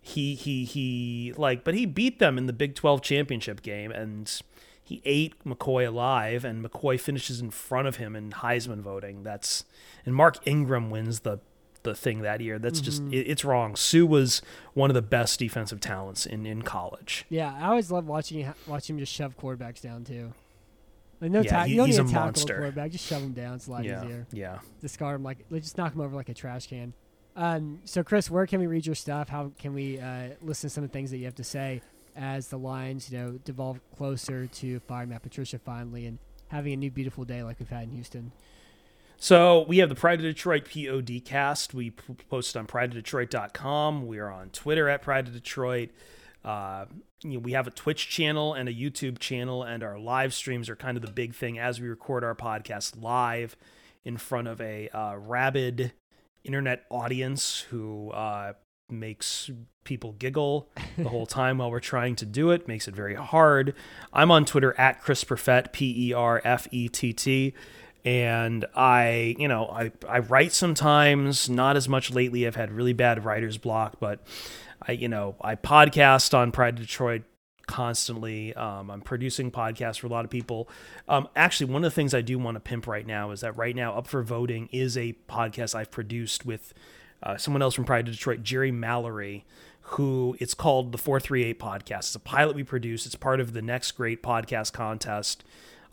he he he like but he beat them in the Big 12 championship game and he ate McCoy alive and McCoy finishes in front of him in Heisman voting. That's and Mark Ingram wins the the thing that year. That's just Mhm. it, it's wrong. Suh was one of the best defensive talents in in college. Yeah, I always love watching watching him just shove quarterbacks down too. Like no Yeah, tackle, he- you don't he's need a to tackle monster. a quarterback. Just shove him down. It's a lot Yeah. easier. Yeah. Discard him like like, just knock him over like a trash can. Um, so Chris, where can we read your stuff? How can we uh, listen to some of the things that you have to say as the lines, you know, devolve closer to firing Matt Patricia finally and having a new beautiful day like we've had in Houston? So we have the Pride of Detroit POD cast. We p- posted on prideofdetroit.com. We are on Twitter at Pride of Detroit. Uh, you know, we have a Twitch channel and a YouTube channel, and our live streams are kind of the big thing as we record our podcast live in front of a uh, rabid internet audience who uh, makes people giggle the whole time while we're trying to do it, makes it very hard. I'm on Twitter at Chris Perfett, P E R F E T T. And I, you know, I, I write sometimes, not as much lately. I've had really bad writer's block, but I, you know, I podcast on Pride Detroit constantly. Um, I'm producing podcasts for a lot of people. Um, actually, one of the things I do want to pimp right now is that right now, Up for Voting is a podcast I've produced with uh, someone else from Pride Detroit, Jerry Mallory, who it's called the 438 Podcast. It's a pilot we produce. It's part of the Next Great Podcast Contest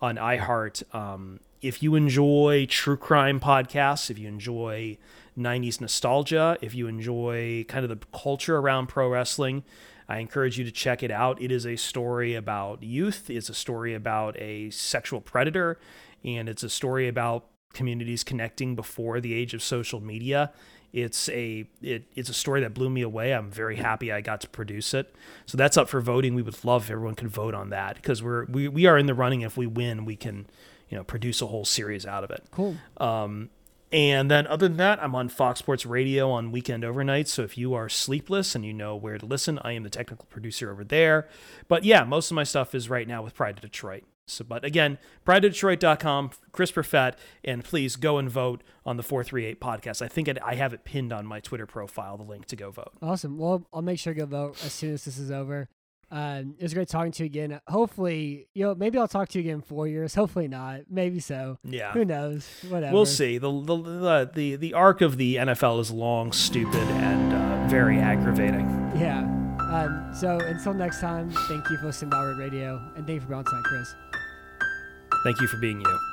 on iHeart. Um, if you enjoy true crime podcasts, if you enjoy 90s nostalgia, if you enjoy kind of the culture around pro wrestling, I encourage you to check it out. It is a story about youth, it's a story about a sexual predator, and it's a story about communities connecting before the age of social media. It's a it, it's a story that blew me away. I'm very happy I got to produce it. So that's up for voting. We would love if everyone could vote on that because we're we, we are in the running. If we win, we can you know produce a whole series out of it. Cool. Um, and then other than that, I'm on Fox Sports Radio on weekend overnights. So if you are sleepless and you know where to listen, I am the technical producer over there. But yeah, most of my stuff is right now with Pride of Detroit. So, but again, prideofdetroit.com, Chris Perfett, and please go and vote on the 438 podcast. I think I have it pinned on my Twitter profile, the link to go vote. Awesome. Well, I'll make sure to go vote as soon as this is over. Um, it was great talking to you again. Hopefully, you know, maybe I'll talk to you again in four years. Hopefully not. Maybe so. Yeah. Who knows? Whatever. We'll see. The the the the, arc of the NFL is long, stupid, and uh, very aggravating. Yeah. Um, so until next time, thank you for listening to Bauer Radio, and thank you for being on tonight, Chris. Thank you for being you.